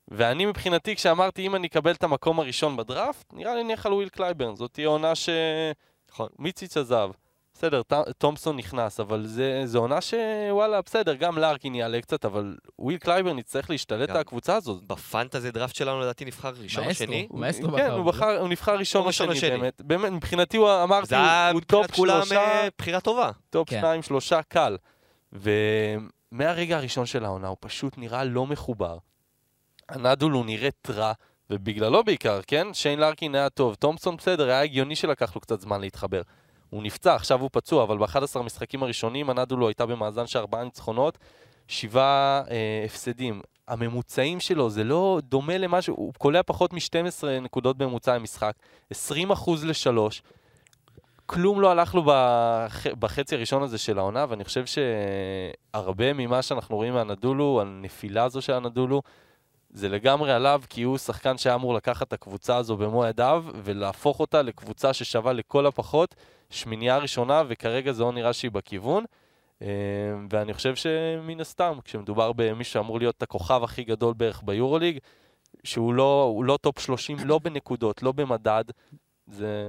Speaker 2: ואני מבחינתי, כשאמרתי אם אני אקבל את המקום הראשון בדראפט, נראה לי אני אלך על וויל קלייברן. זאת תהיה עונה ש...
Speaker 3: נכון.
Speaker 2: מיציץ' עזב. בסדר, תומפסון נכנס, אבל זה, זה עונה שוואלה, בסדר, גם לארקין יעלה קצת, אבל וויל קלייברן יצטרך להשתלט על הקבוצה הזאת.
Speaker 3: בפנטזי דראפט שלנו לדעתי נבחר ראשון או שני.
Speaker 1: מאסטרו
Speaker 2: כן,
Speaker 1: בחר.
Speaker 2: הוא, בחר, הוא נבחר ראשון
Speaker 3: או
Speaker 2: שני,
Speaker 3: שני.
Speaker 2: באמת. באמת, מבחינתי הוא אמרתי,
Speaker 3: זה
Speaker 2: הוא טופ שלושה,
Speaker 3: אה, בחירה טובה.
Speaker 2: טופ
Speaker 1: כן.
Speaker 2: שניים, שלושה, קל. ומהרגע הראשון של העונה הוא פשוט נראה לא מחובר. הנדול הוא נראה רע, ובגללו בעיקר, כן? שיין לארקין היה טוב, תומפסון בסדר, היה הגיוני שלקח לו קצת זמן להתחבר. הוא נפצע, עכשיו הוא פצוע, אבל ב-11 המשחקים הראשונים הנדולו הייתה במאזן של ארבעה ניצחונות, שבעה אה, הפסדים. הממוצעים שלו זה לא דומה למשהו, הוא קולע פחות מ-12 נקודות בממוצע למשחק, 20 אחוז לשלוש. כלום לא הלך לו בח... בחצי הראשון הזה של העונה, ואני חושב שהרבה ממה שאנחנו רואים מהנדולו, הנפילה הזו של הנדולו, זה לגמרי עליו, כי הוא שחקן שהיה אמור לקחת את הקבוצה הזו במו ידיו, ולהפוך אותה לקבוצה ששווה לכל הפחות שמינייה ראשונה, וכרגע זה לא נראה שהיא בכיוון. אה, ואני חושב שמן הסתם, כשמדובר במי שאמור להיות הכוכב הכי גדול בערך ביורוליג, שהוא לא, לא טופ 30, לא בנקודות, לא במדד, זה,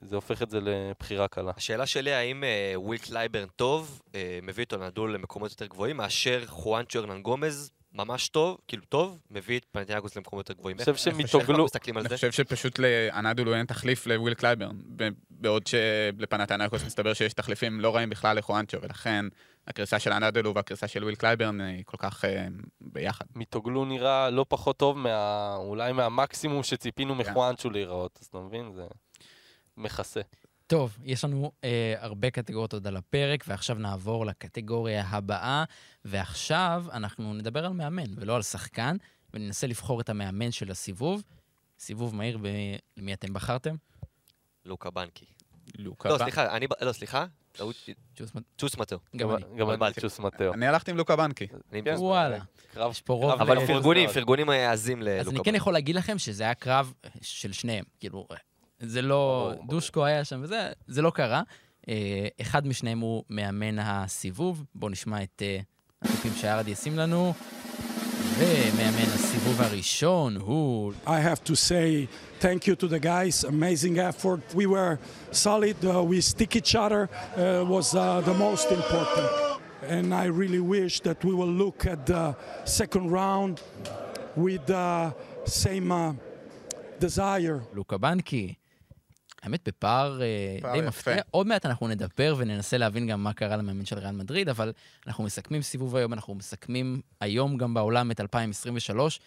Speaker 2: זה הופך את זה לבחירה קלה.
Speaker 3: השאלה שלי, האם אה, וויל קלייברן טוב, אה, מביא אותו נדול למקומות יותר גבוהים, מאשר חואנצ'ו ארננגומז, ממש טוב, כאילו טוב, מביא את פנאתינייקוס למקומות יותר גבוהים.
Speaker 2: אני חושב
Speaker 3: שמיטוגלו-
Speaker 4: אני? חושב שפשוט לאנדולו אין תחליף לוויל קלייברן, בעוד שלפנאתינייקוס מסתבר שיש תחליפים לא רעים בכלל לחואנצ'ו, ולכן הקריסה של אנדולו והקריסה של וויל קלייברן היא כל כך אה, ביחד.
Speaker 2: מיטוגלו נראה לא פחות טוב, מה, אולי מהמקסימום שציפינו
Speaker 4: כן.
Speaker 2: מחואנצ'ו להיראות, אז אתה מבין? זה מכסה.
Speaker 1: טוב, יש לנו אה, הרבה קטגוריות עוד על הפרק, ועכשיו נעבור לקטגוריה הבאה, ועכשיו אנחנו נדבר על מאמן ולא על שחקן, וננסה לבחור את המאמן של הסיבוב. סיבוב מהיר, ב... למי אתם בחרתם?
Speaker 3: לוקה בנקי.
Speaker 4: לוקה
Speaker 3: לא, סליחה, אני... לא, סליחה.
Speaker 1: צ'וס מט-
Speaker 3: צ'וס מטו.
Speaker 1: גם אני.
Speaker 2: גם אני. צ'וס מטאו.
Speaker 4: אני הלכתי עם לוקה בנקי.
Speaker 2: כן.
Speaker 1: וואלה.
Speaker 2: קרב
Speaker 1: יש פה רוב
Speaker 3: אבל פרגונים. פרגונים עזים
Speaker 1: אז
Speaker 3: ללוקה
Speaker 1: אני כן
Speaker 3: בנקי.
Speaker 1: יכול להגיד לכם שזה היה קרב של שניהם. כאילו, זה לא...
Speaker 2: ברור,
Speaker 1: דושקו היה שם וזה, זה לא קרה. אה, אחד משניהם הוא מאמן הסיבוב. בואו נשמע את אה, הטיפים שהארד ישים לנו. ומאמן הסיבוב הראשון הוא...
Speaker 7: I have to say thank you to the guys. Amazing effort. We were solid. Uh, we stick each other. Uh, was uh, the most important. And I really wish that we will look at the second round with the same uh, desire.
Speaker 1: לוקה בנקי. האמת, בפער אה, די. מפתיע. עוד מעט אנחנו נדבר וננסה להבין גם מה קרה למאמן של ריאל מדריד, אבל אנחנו מסכמים סיבוב היום, אנחנו מסכמים היום גם בעולם את 2023.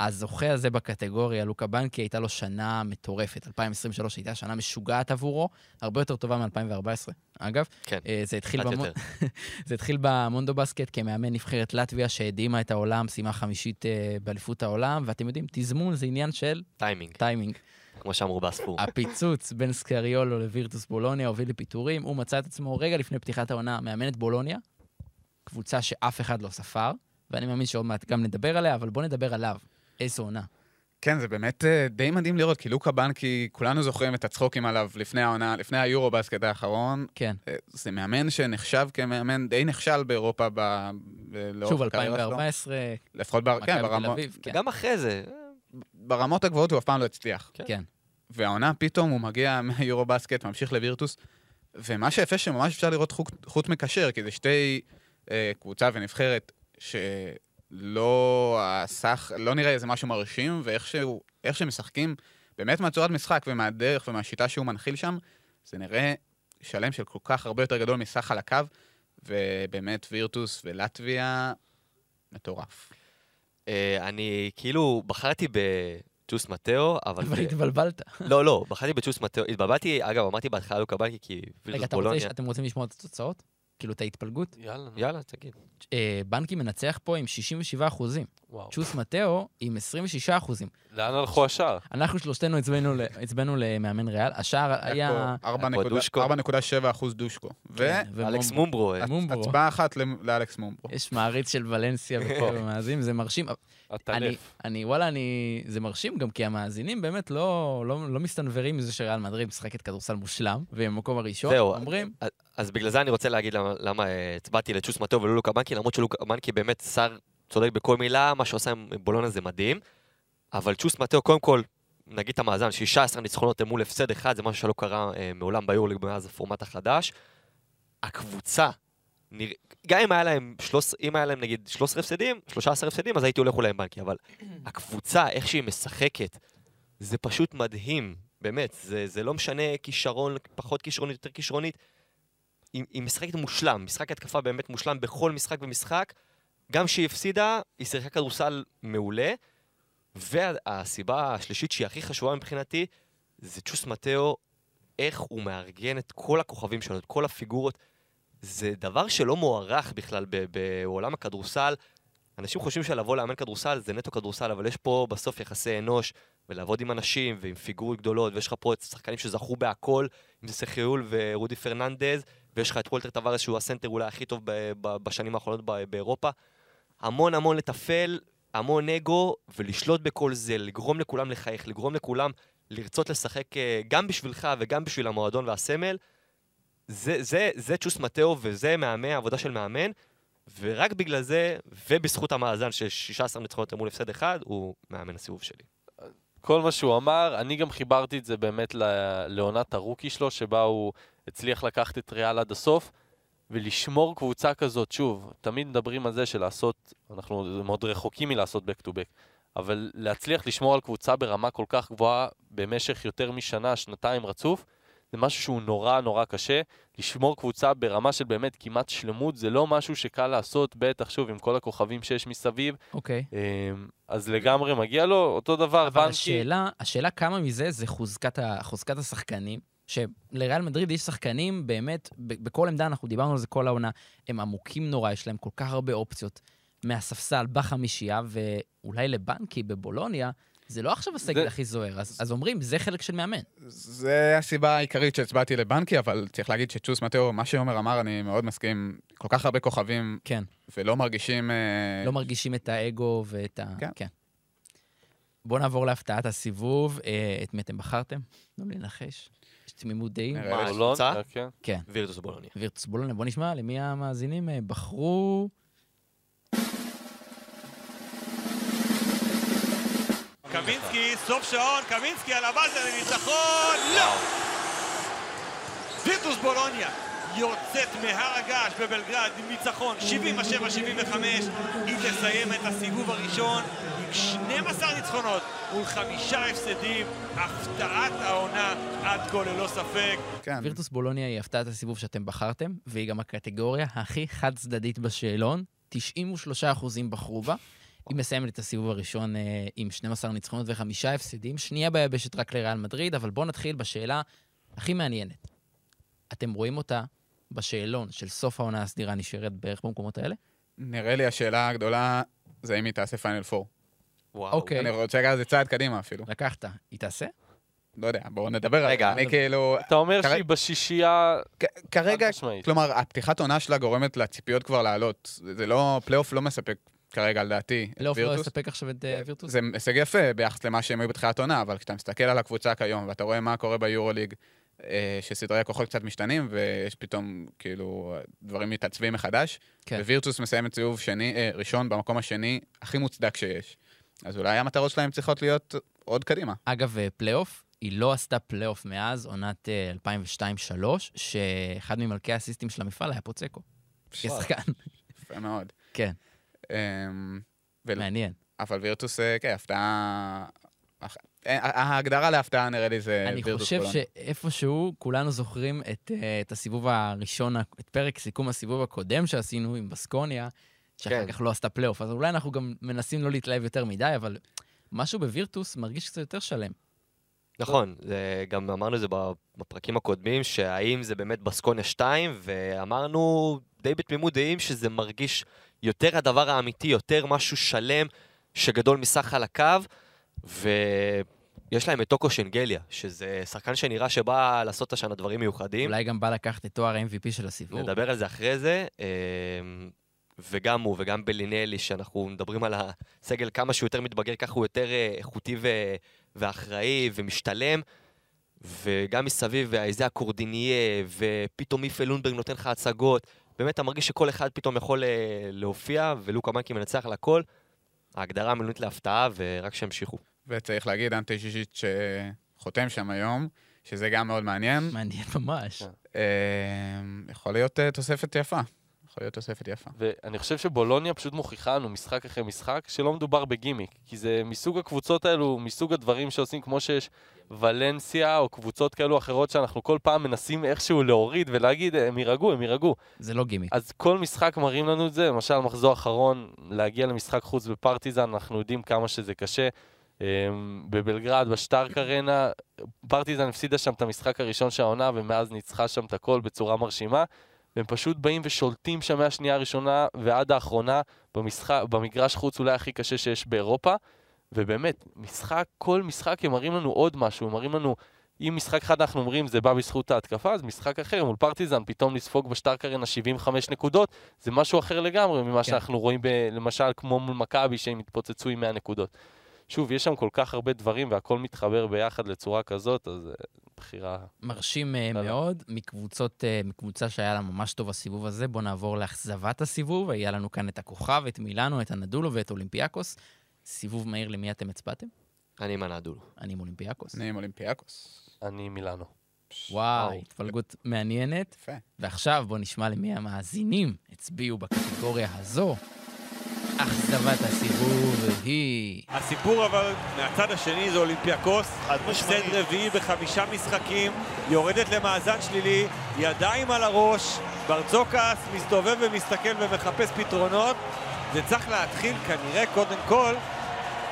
Speaker 1: הזוכה הזה בקטגוריה, לוקה בנקי, הייתה לו שנה מטורפת. 2023 הייתה שנה משוגעת עבורו, הרבה יותר טובה מ-2014, אגב.
Speaker 3: כן,
Speaker 1: אה, זה התחיל.
Speaker 3: יותר.
Speaker 1: זה התחיל במונדו בסקט כמאמן נבחרת לטביה שהדהימה את העולם, סיימה חמישית אה, באליפות העולם, ואתם יודעים, תזמון זה עניין של
Speaker 3: טיימינג,
Speaker 1: טיימינג.
Speaker 3: כמו שאמרו באספור.
Speaker 1: הפיצוץ בין סקריולו לווירטוס בולוניה הוביל לפיטורים. הוא מצא את עצמו רגע לפני פתיחת העונה מאמן את בולוניה, קבוצה שאף אחד לא ספר, ואני מאמין שעוד מעט גם נדבר עליה, אבל בוא נדבר עליו. איזו עונה.
Speaker 4: כן, זה באמת אה, די מדהים לראות, כי לוקה בנקי, כולנו זוכרים את הצחוקים עליו לפני העונה, לפני היורו בסקט האחרון.
Speaker 1: כן.
Speaker 4: אה, זה מאמן שנחשב כמאמן די נכשל באירופה ב... ב-
Speaker 1: שוב,
Speaker 4: הקריירה שלו.
Speaker 1: 2014,
Speaker 4: לפחות בר... כן, ברמות,
Speaker 1: כן.
Speaker 3: וגם אחרי זה,
Speaker 4: ברמות הגבוהות הוא אף פעם לא הצליח.
Speaker 1: כן.
Speaker 4: והעונה פתאום הוא מגיע מהיורו בסקט, ממשיך לווירטוס, ומה שיפה שממש אפשר לראות חוט, חוט מקשר, כי זה שתי אה, קבוצה ונבחרת שלא הסך, לא נראה איזה משהו מרשים, ואיך שהם משחקים, באמת מהצורת משחק ומהדרך ומהשיטה שהוא מנחיל שם, זה נראה שלם של כל כך הרבה יותר גדול מסך על הקו, ובאמת וירטוס ולטביה, מטורף.
Speaker 3: אה, אני כאילו בחרתי בצ'וס מטאו, אבל...
Speaker 1: אבל התבלבלת.
Speaker 3: לא, לא, בחרתי בצ'וס מטאו. התבלבלתי, אגב, אמרתי בהתחלה לוקה בנקי, כי
Speaker 1: רגע. אתם רוצים לשמוע את התוצאות? כאילו את ההתפלגות?
Speaker 2: יאללה.
Speaker 3: יאללה, תגיד.
Speaker 1: אה, בנקי מנצח פה עם 67 אחוזים.
Speaker 2: וואו.
Speaker 1: צ'וס מטאו עם 26 אחוזים.
Speaker 2: לאן הלכו השאר?
Speaker 1: אנחנו שלושתנו הצבענו למאמן ריאל. השער היה...
Speaker 3: פה דושקו.
Speaker 4: 4.7 אחוז דושקו.
Speaker 1: כן,
Speaker 3: אלכס
Speaker 1: ומומברו.
Speaker 3: מומברו. אה,
Speaker 1: מומברו.
Speaker 4: והצבעה אחת לאלכס מומברו.
Speaker 1: יש מעריץ של ולנסיה בקרב המאזינים, זה מרשים. אני,
Speaker 2: הטלף.
Speaker 1: אני, וואלה, אני, זה מרשים גם כי המאזינים באמת לא, לא, לא מסתנוורים מזה שריאל מדריד משחקת כדורסל מושלם, והיא במקום הראשון. אומרים,
Speaker 3: אז- בגלל זה אני רוצה להגיד למה- למה אה, הצבעתי לצ'וס מטאו ולא לוקה בנקי, למרות שלוקה בנקי באמת שר צודק בכל מילה, מה שעושה עם בולונה זה מדהים. אבל צ'וס מטאו, קודם כל, נגיד את המאזן, 16 ניצחונות מול הפסד אחד, זה משהו שלא קרה אה, מעולם ביורליג מאז הפורמט החדש. הקבוצה, נרא... גם אם היה להם, 13, אם היה להם נגיד 13 הפסדים, 13 הפסדים, אז הייתי הולך אולי עם בנקי, אבל הקבוצה, איך שהיא משחקת, זה פשוט מדהים, באמת, זה, זה לא משנה כישרון, פחות כישרונית, יותר כישרונית. היא, היא משחקת מושלם, משחק התקפה באמת מושלם בכל משחק ומשחק. גם כשהיא הפסידה, היא שיחקה כדורסל מעולה. והסיבה השלישית שהיא הכי חשובה מבחינתי, זה צ'וס מטאו, איך הוא מארגן את כל הכוכבים שלו, את כל הפיגורות. זה דבר שלא מוערך בכלל בעולם הכדורסל. אנשים חושבים שלבוא לאמן כדורסל זה נטו כדורסל, אבל יש פה בסוף יחסי אנוש, ולעבוד עם אנשים ועם פיגורות גדולות, ויש לך פה את השחקנים שזכו בהכל, אם זה סחיול ורודי פרננדז, ויש לך את וולטר טווארס שהוא הסנטר אולי הכי טוב בשנים האחרונות באירופה. המון המון לתפעל, המון אגו, ולשלוט בכל זה, לגרום לכולם לחייך, לגרום לכולם לרצות לשחק אה, גם בשבילך וגם בשביל המועדון והסמל. זה, זה, זה צ'וס מטאו וזה מאמן, עבודה של מאמן, ורק בגלל זה, ובזכות המאזן של 16 ניצחונות מול הפסד אחד, הוא מאמן הסיבוב שלי.
Speaker 2: כל מה שהוא אמר, אני גם חיברתי את זה באמת לעונת הרוקי שלו, שבה הוא הצליח לקחת את ריאל עד הסוף, ולשמור קבוצה כזאת, שוב, תמיד מדברים על זה שלעשות, אנחנו מאוד רחוקים מלעשות back to back, אבל להצליח לשמור על קבוצה ברמה כל כך גבוהה במשך יותר משנה, שנתיים רצוף, זה משהו שהוא נורא נורא קשה. לשמור קבוצה ברמה של באמת כמעט שלמות, זה לא משהו שקל לעשות, בטח שוב עם כל הכוכבים שיש מסביב.
Speaker 1: אוקיי.
Speaker 2: אמ, אז לגמרי מגיע לו, אותו דבר,
Speaker 1: אבל
Speaker 2: בנקי.
Speaker 1: השאלה, השאלה כמה מזה זה חוזקת, ה, חוזקת השחקנים, שלריאל מדריד יש שחקנים באמת, בכל עמדה, אנחנו דיברנו על זה כל העונה, הם עמוקים נורא, יש להם כל כך הרבה אופציות מהספסל בחמישייה, ואולי לבנקי בבולוניה, זה לא עכשיו הסגל
Speaker 2: זה-
Speaker 1: הכי זוהר, אז אז אומרים, זה חלק של מאמן.
Speaker 4: זה הסיבה העיקרית שהצבעתי לבנקי, אבל צריך להגיד שצ'וס מטאו, מה שעומר אמר, אני מאוד מסכים. כל כך הרבה כוכבים,
Speaker 1: כן.
Speaker 4: ולא מרגישים... אה,
Speaker 1: לא מרגישים את האגו ואת ה...
Speaker 4: כן.
Speaker 1: כן. בואו נעבור להפתעת הסיבוב. אה, את מי אתם בחרתם? תנו לי לנחש. יש תמימות דעים.
Speaker 3: מה.
Speaker 2: בולוניה,
Speaker 3: קבוצה?
Speaker 2: כן.
Speaker 1: כן.
Speaker 3: וירטוס בולוניה.
Speaker 1: וירטוס בולוניה. בואו נשמע למי המאזינים אה, בחרו.
Speaker 8: קמינסקי, סוף שעון, קמינסקי על הבאזר לניצחון, לא! וירטוס בולוניה יוצאת מהר הגעש בבלגרד עם ניצחון 77-75 היא תסיים את הסיבוב הראשון עם 12 ניצחונות מול חמישה הפסדים הפתעת העונה עד כה ללא ספק
Speaker 4: כן.
Speaker 1: וירטוס בולוניה היא הפתעת הסיבוב שאתם בחרתם, והיא גם הקטגוריה הכי חד-צדדית בשאלון. 93% בחרו בה. היא מסיימת את הסיבוב הראשון אה, עם 12 ניצחונות וחמישה הפסדים. שנייה ביבשת רק לריאל מדריד, אבל בואו נתחיל בשאלה הכי מעניינת. אתם רואים אותה בשאלון של סוף העונה הסדירה נשארת בערך במקומות האלה?
Speaker 4: נראה לי השאלה הגדולה זה אם היא תעשה פיינל פור.
Speaker 3: וואו.
Speaker 1: אוקיי.
Speaker 4: אני רוצה לקחת את זה צעד קדימה אפילו.
Speaker 1: לקחת, היא תעשה?
Speaker 4: לא יודע, בואו נדבר על זה.
Speaker 3: רגע.
Speaker 4: אני כאילו...
Speaker 2: אתה אומר
Speaker 4: כרגע-
Speaker 2: שהיא בשישייה...
Speaker 4: כ- כרגע. כלומר, הפתיחת עונה שלה גורמת לציפיות כבר לעלות. זה לא, פלייאוף לא מספק כרגע, לדעתי. את
Speaker 1: לא, לא
Speaker 4: וירטוס.
Speaker 1: יספק עכשיו את אה, וירטוס?
Speaker 4: זה הישג יפה ביחס למה שהם היו בתחילת עונה, אבל כשאתה מסתכל על הקבוצה כיום, ואתה רואה מה קורה ביורוליג, אה, שסדרי הכוחות קצת משתנים, ויש פתאום, כאילו, דברים מתעצבים מחדש,
Speaker 1: כן.
Speaker 4: ווירטוס מסיימת סיבוב שני, אה, ראשון במקום השני הכי מוצדק שיש. אז אולי המטרות שלהם צריכות להיות עוד קדימה.
Speaker 1: אגב, אה, פלייאוף, היא לא עשתה פלייאוף מאז עונת אה, 2002-2003, שאחד ממלכי האסיסטים של המפעל היה פוצקו. כשחקן.
Speaker 4: יפה מאוד.
Speaker 1: כן, מעניין.
Speaker 4: אבל וירטוס, אה, כן, הפתעה... אה, ההגדרה להפתעה נראה לי זה
Speaker 1: אני
Speaker 4: וירטוס
Speaker 1: חושב
Speaker 4: בולוניה.
Speaker 1: שאיפשהו כולנו זוכרים את, אה, את הסיבוב הראשון, את פרק סיכום הסיבוב הקודם שעשינו עם בסקוניה, שאחר
Speaker 3: כן.
Speaker 1: כך לא עשתה פלייאוף, אז אולי אנחנו גם מנסים לא להתלהב יותר מדי, אבל משהו בווירטוס מרגיש קצת יותר שלם.
Speaker 3: נכון, זה, גם אמרנו את זה בפרקים הקודמים, שהאם זה באמת בסקוניה 2, ואמרנו די בתמימות דעים שזה מרגיש יותר הדבר האמיתי, יותר משהו שלם שגדול מסך על הקו, ויש להם את טוקו שנגליה, שזה שחקן שנראה שבא לעשות השנה דברים מיוחדים.
Speaker 1: אולי גם בא לקחת את תואר ה-MVP של הסיבוב.
Speaker 3: נדבר על זה אחרי זה, אמ, וגם הוא וגם בלינלי, שאנחנו מדברים על הסגל כמה שהוא יותר מתבגר, ככה הוא יותר אה, איכותי ו- ואחראי ומשתלם, וגם מסביב איזה הקורדיניה, ופתאום מיפה לונברג נותן לך הצגות, באמת אתה מרגיש שכל אחד פתאום יכול אה, להופיע, ולוקה מנקי מנצח על הכל. ההגדרה המילונית להפתעה, ורק שימשיכו.
Speaker 4: וצריך להגיד, אנטי שישיט שחותם שם היום, שזה גם מאוד מעניין.
Speaker 1: מעניין ממש.
Speaker 4: אמ, יכול להיות אה, תוספת יפה. יכול להיות תוספת יפה.
Speaker 2: ואני חושב שבולוניה פשוט מוכיחה לנו משחק אחרי משחק שלא מדובר בגימיק, כי זה מסוג הקבוצות האלו, מסוג הדברים שעושים כמו שיש ולנסיה או קבוצות כאלו אחרות שאנחנו כל פעם מנסים איכשהו להוריד ולהגיד הם יירגעו, הם יירגעו.
Speaker 1: זה לא גימיק.
Speaker 2: אז כל משחק מראים לנו את זה, למשל מחזור אחרון, להגיע למשחק חוץ בפרטיזן, אנחנו יודעים כמה שזה קשה. אמ, בבלגרד, בשטארק ארנה, פרטיזן הפסידה שם את המשחק הראשון של העונה, ומאז ניצחה שם את הכל בצורה מרשימה. והם פשוט באים ושולטים שם מהשנייה הראשונה ועד האחרונה במשחק, במגרש חוץ אולי הכי קשה שיש באירופה. ובאמת, משחק, כל משחק הם מראים לנו עוד משהו, הם מראים לנו, אם משחק אחד אנחנו אומרים זה בא בזכות ההתקפה, אז משחק אחר מול פרטיזן, פתאום לספוג בשטארק ארנה 75 נקודות, זה משהו אחר לגמרי ממה
Speaker 1: כן.
Speaker 2: שאנחנו רואים, ב, למשל, כמו מול מכבי, שהם התפוצצו עם 100 נקודות. שוב, יש שם כל כך הרבה דברים והכל מתחבר ביחד לצורה כזאת, אז אה, בחירה.
Speaker 1: מרשים
Speaker 2: לא.
Speaker 1: מאוד, מקבוצות, אה, מקבוצה שהיה לה ממש טוב הסיבוב הזה. בואו נעבור לאכזבת הסיבוב. היה לנו כאן את הכוכב, את מילאנו, את אנדולו ואת אולימפיאקוס. סיבוב מהיר למי אתם הצבעתם?
Speaker 3: אני עם אנדולו.
Speaker 1: אני עם אולימפיאקוס.
Speaker 4: אני עם אולימפיאקוס.
Speaker 2: אני מילאנו.
Speaker 1: וואו,
Speaker 3: וואו.
Speaker 1: התפלגות מעניינת.
Speaker 4: יפה.
Speaker 1: ועכשיו בואו נשמע למי המאזינים הצביעו בקטגוריה הזו. אכזבת הסיבוב היא...
Speaker 8: הסיפור אבל מהצד השני זה אולימפיאקוס, הפסד רביעי בחמישה משחקים, יורדת למאזן שלילי, ידיים על הראש, ברצוקס מסתובב ומסתכל ומחפש פתרונות. זה צריך להתחיל כנראה קודם כל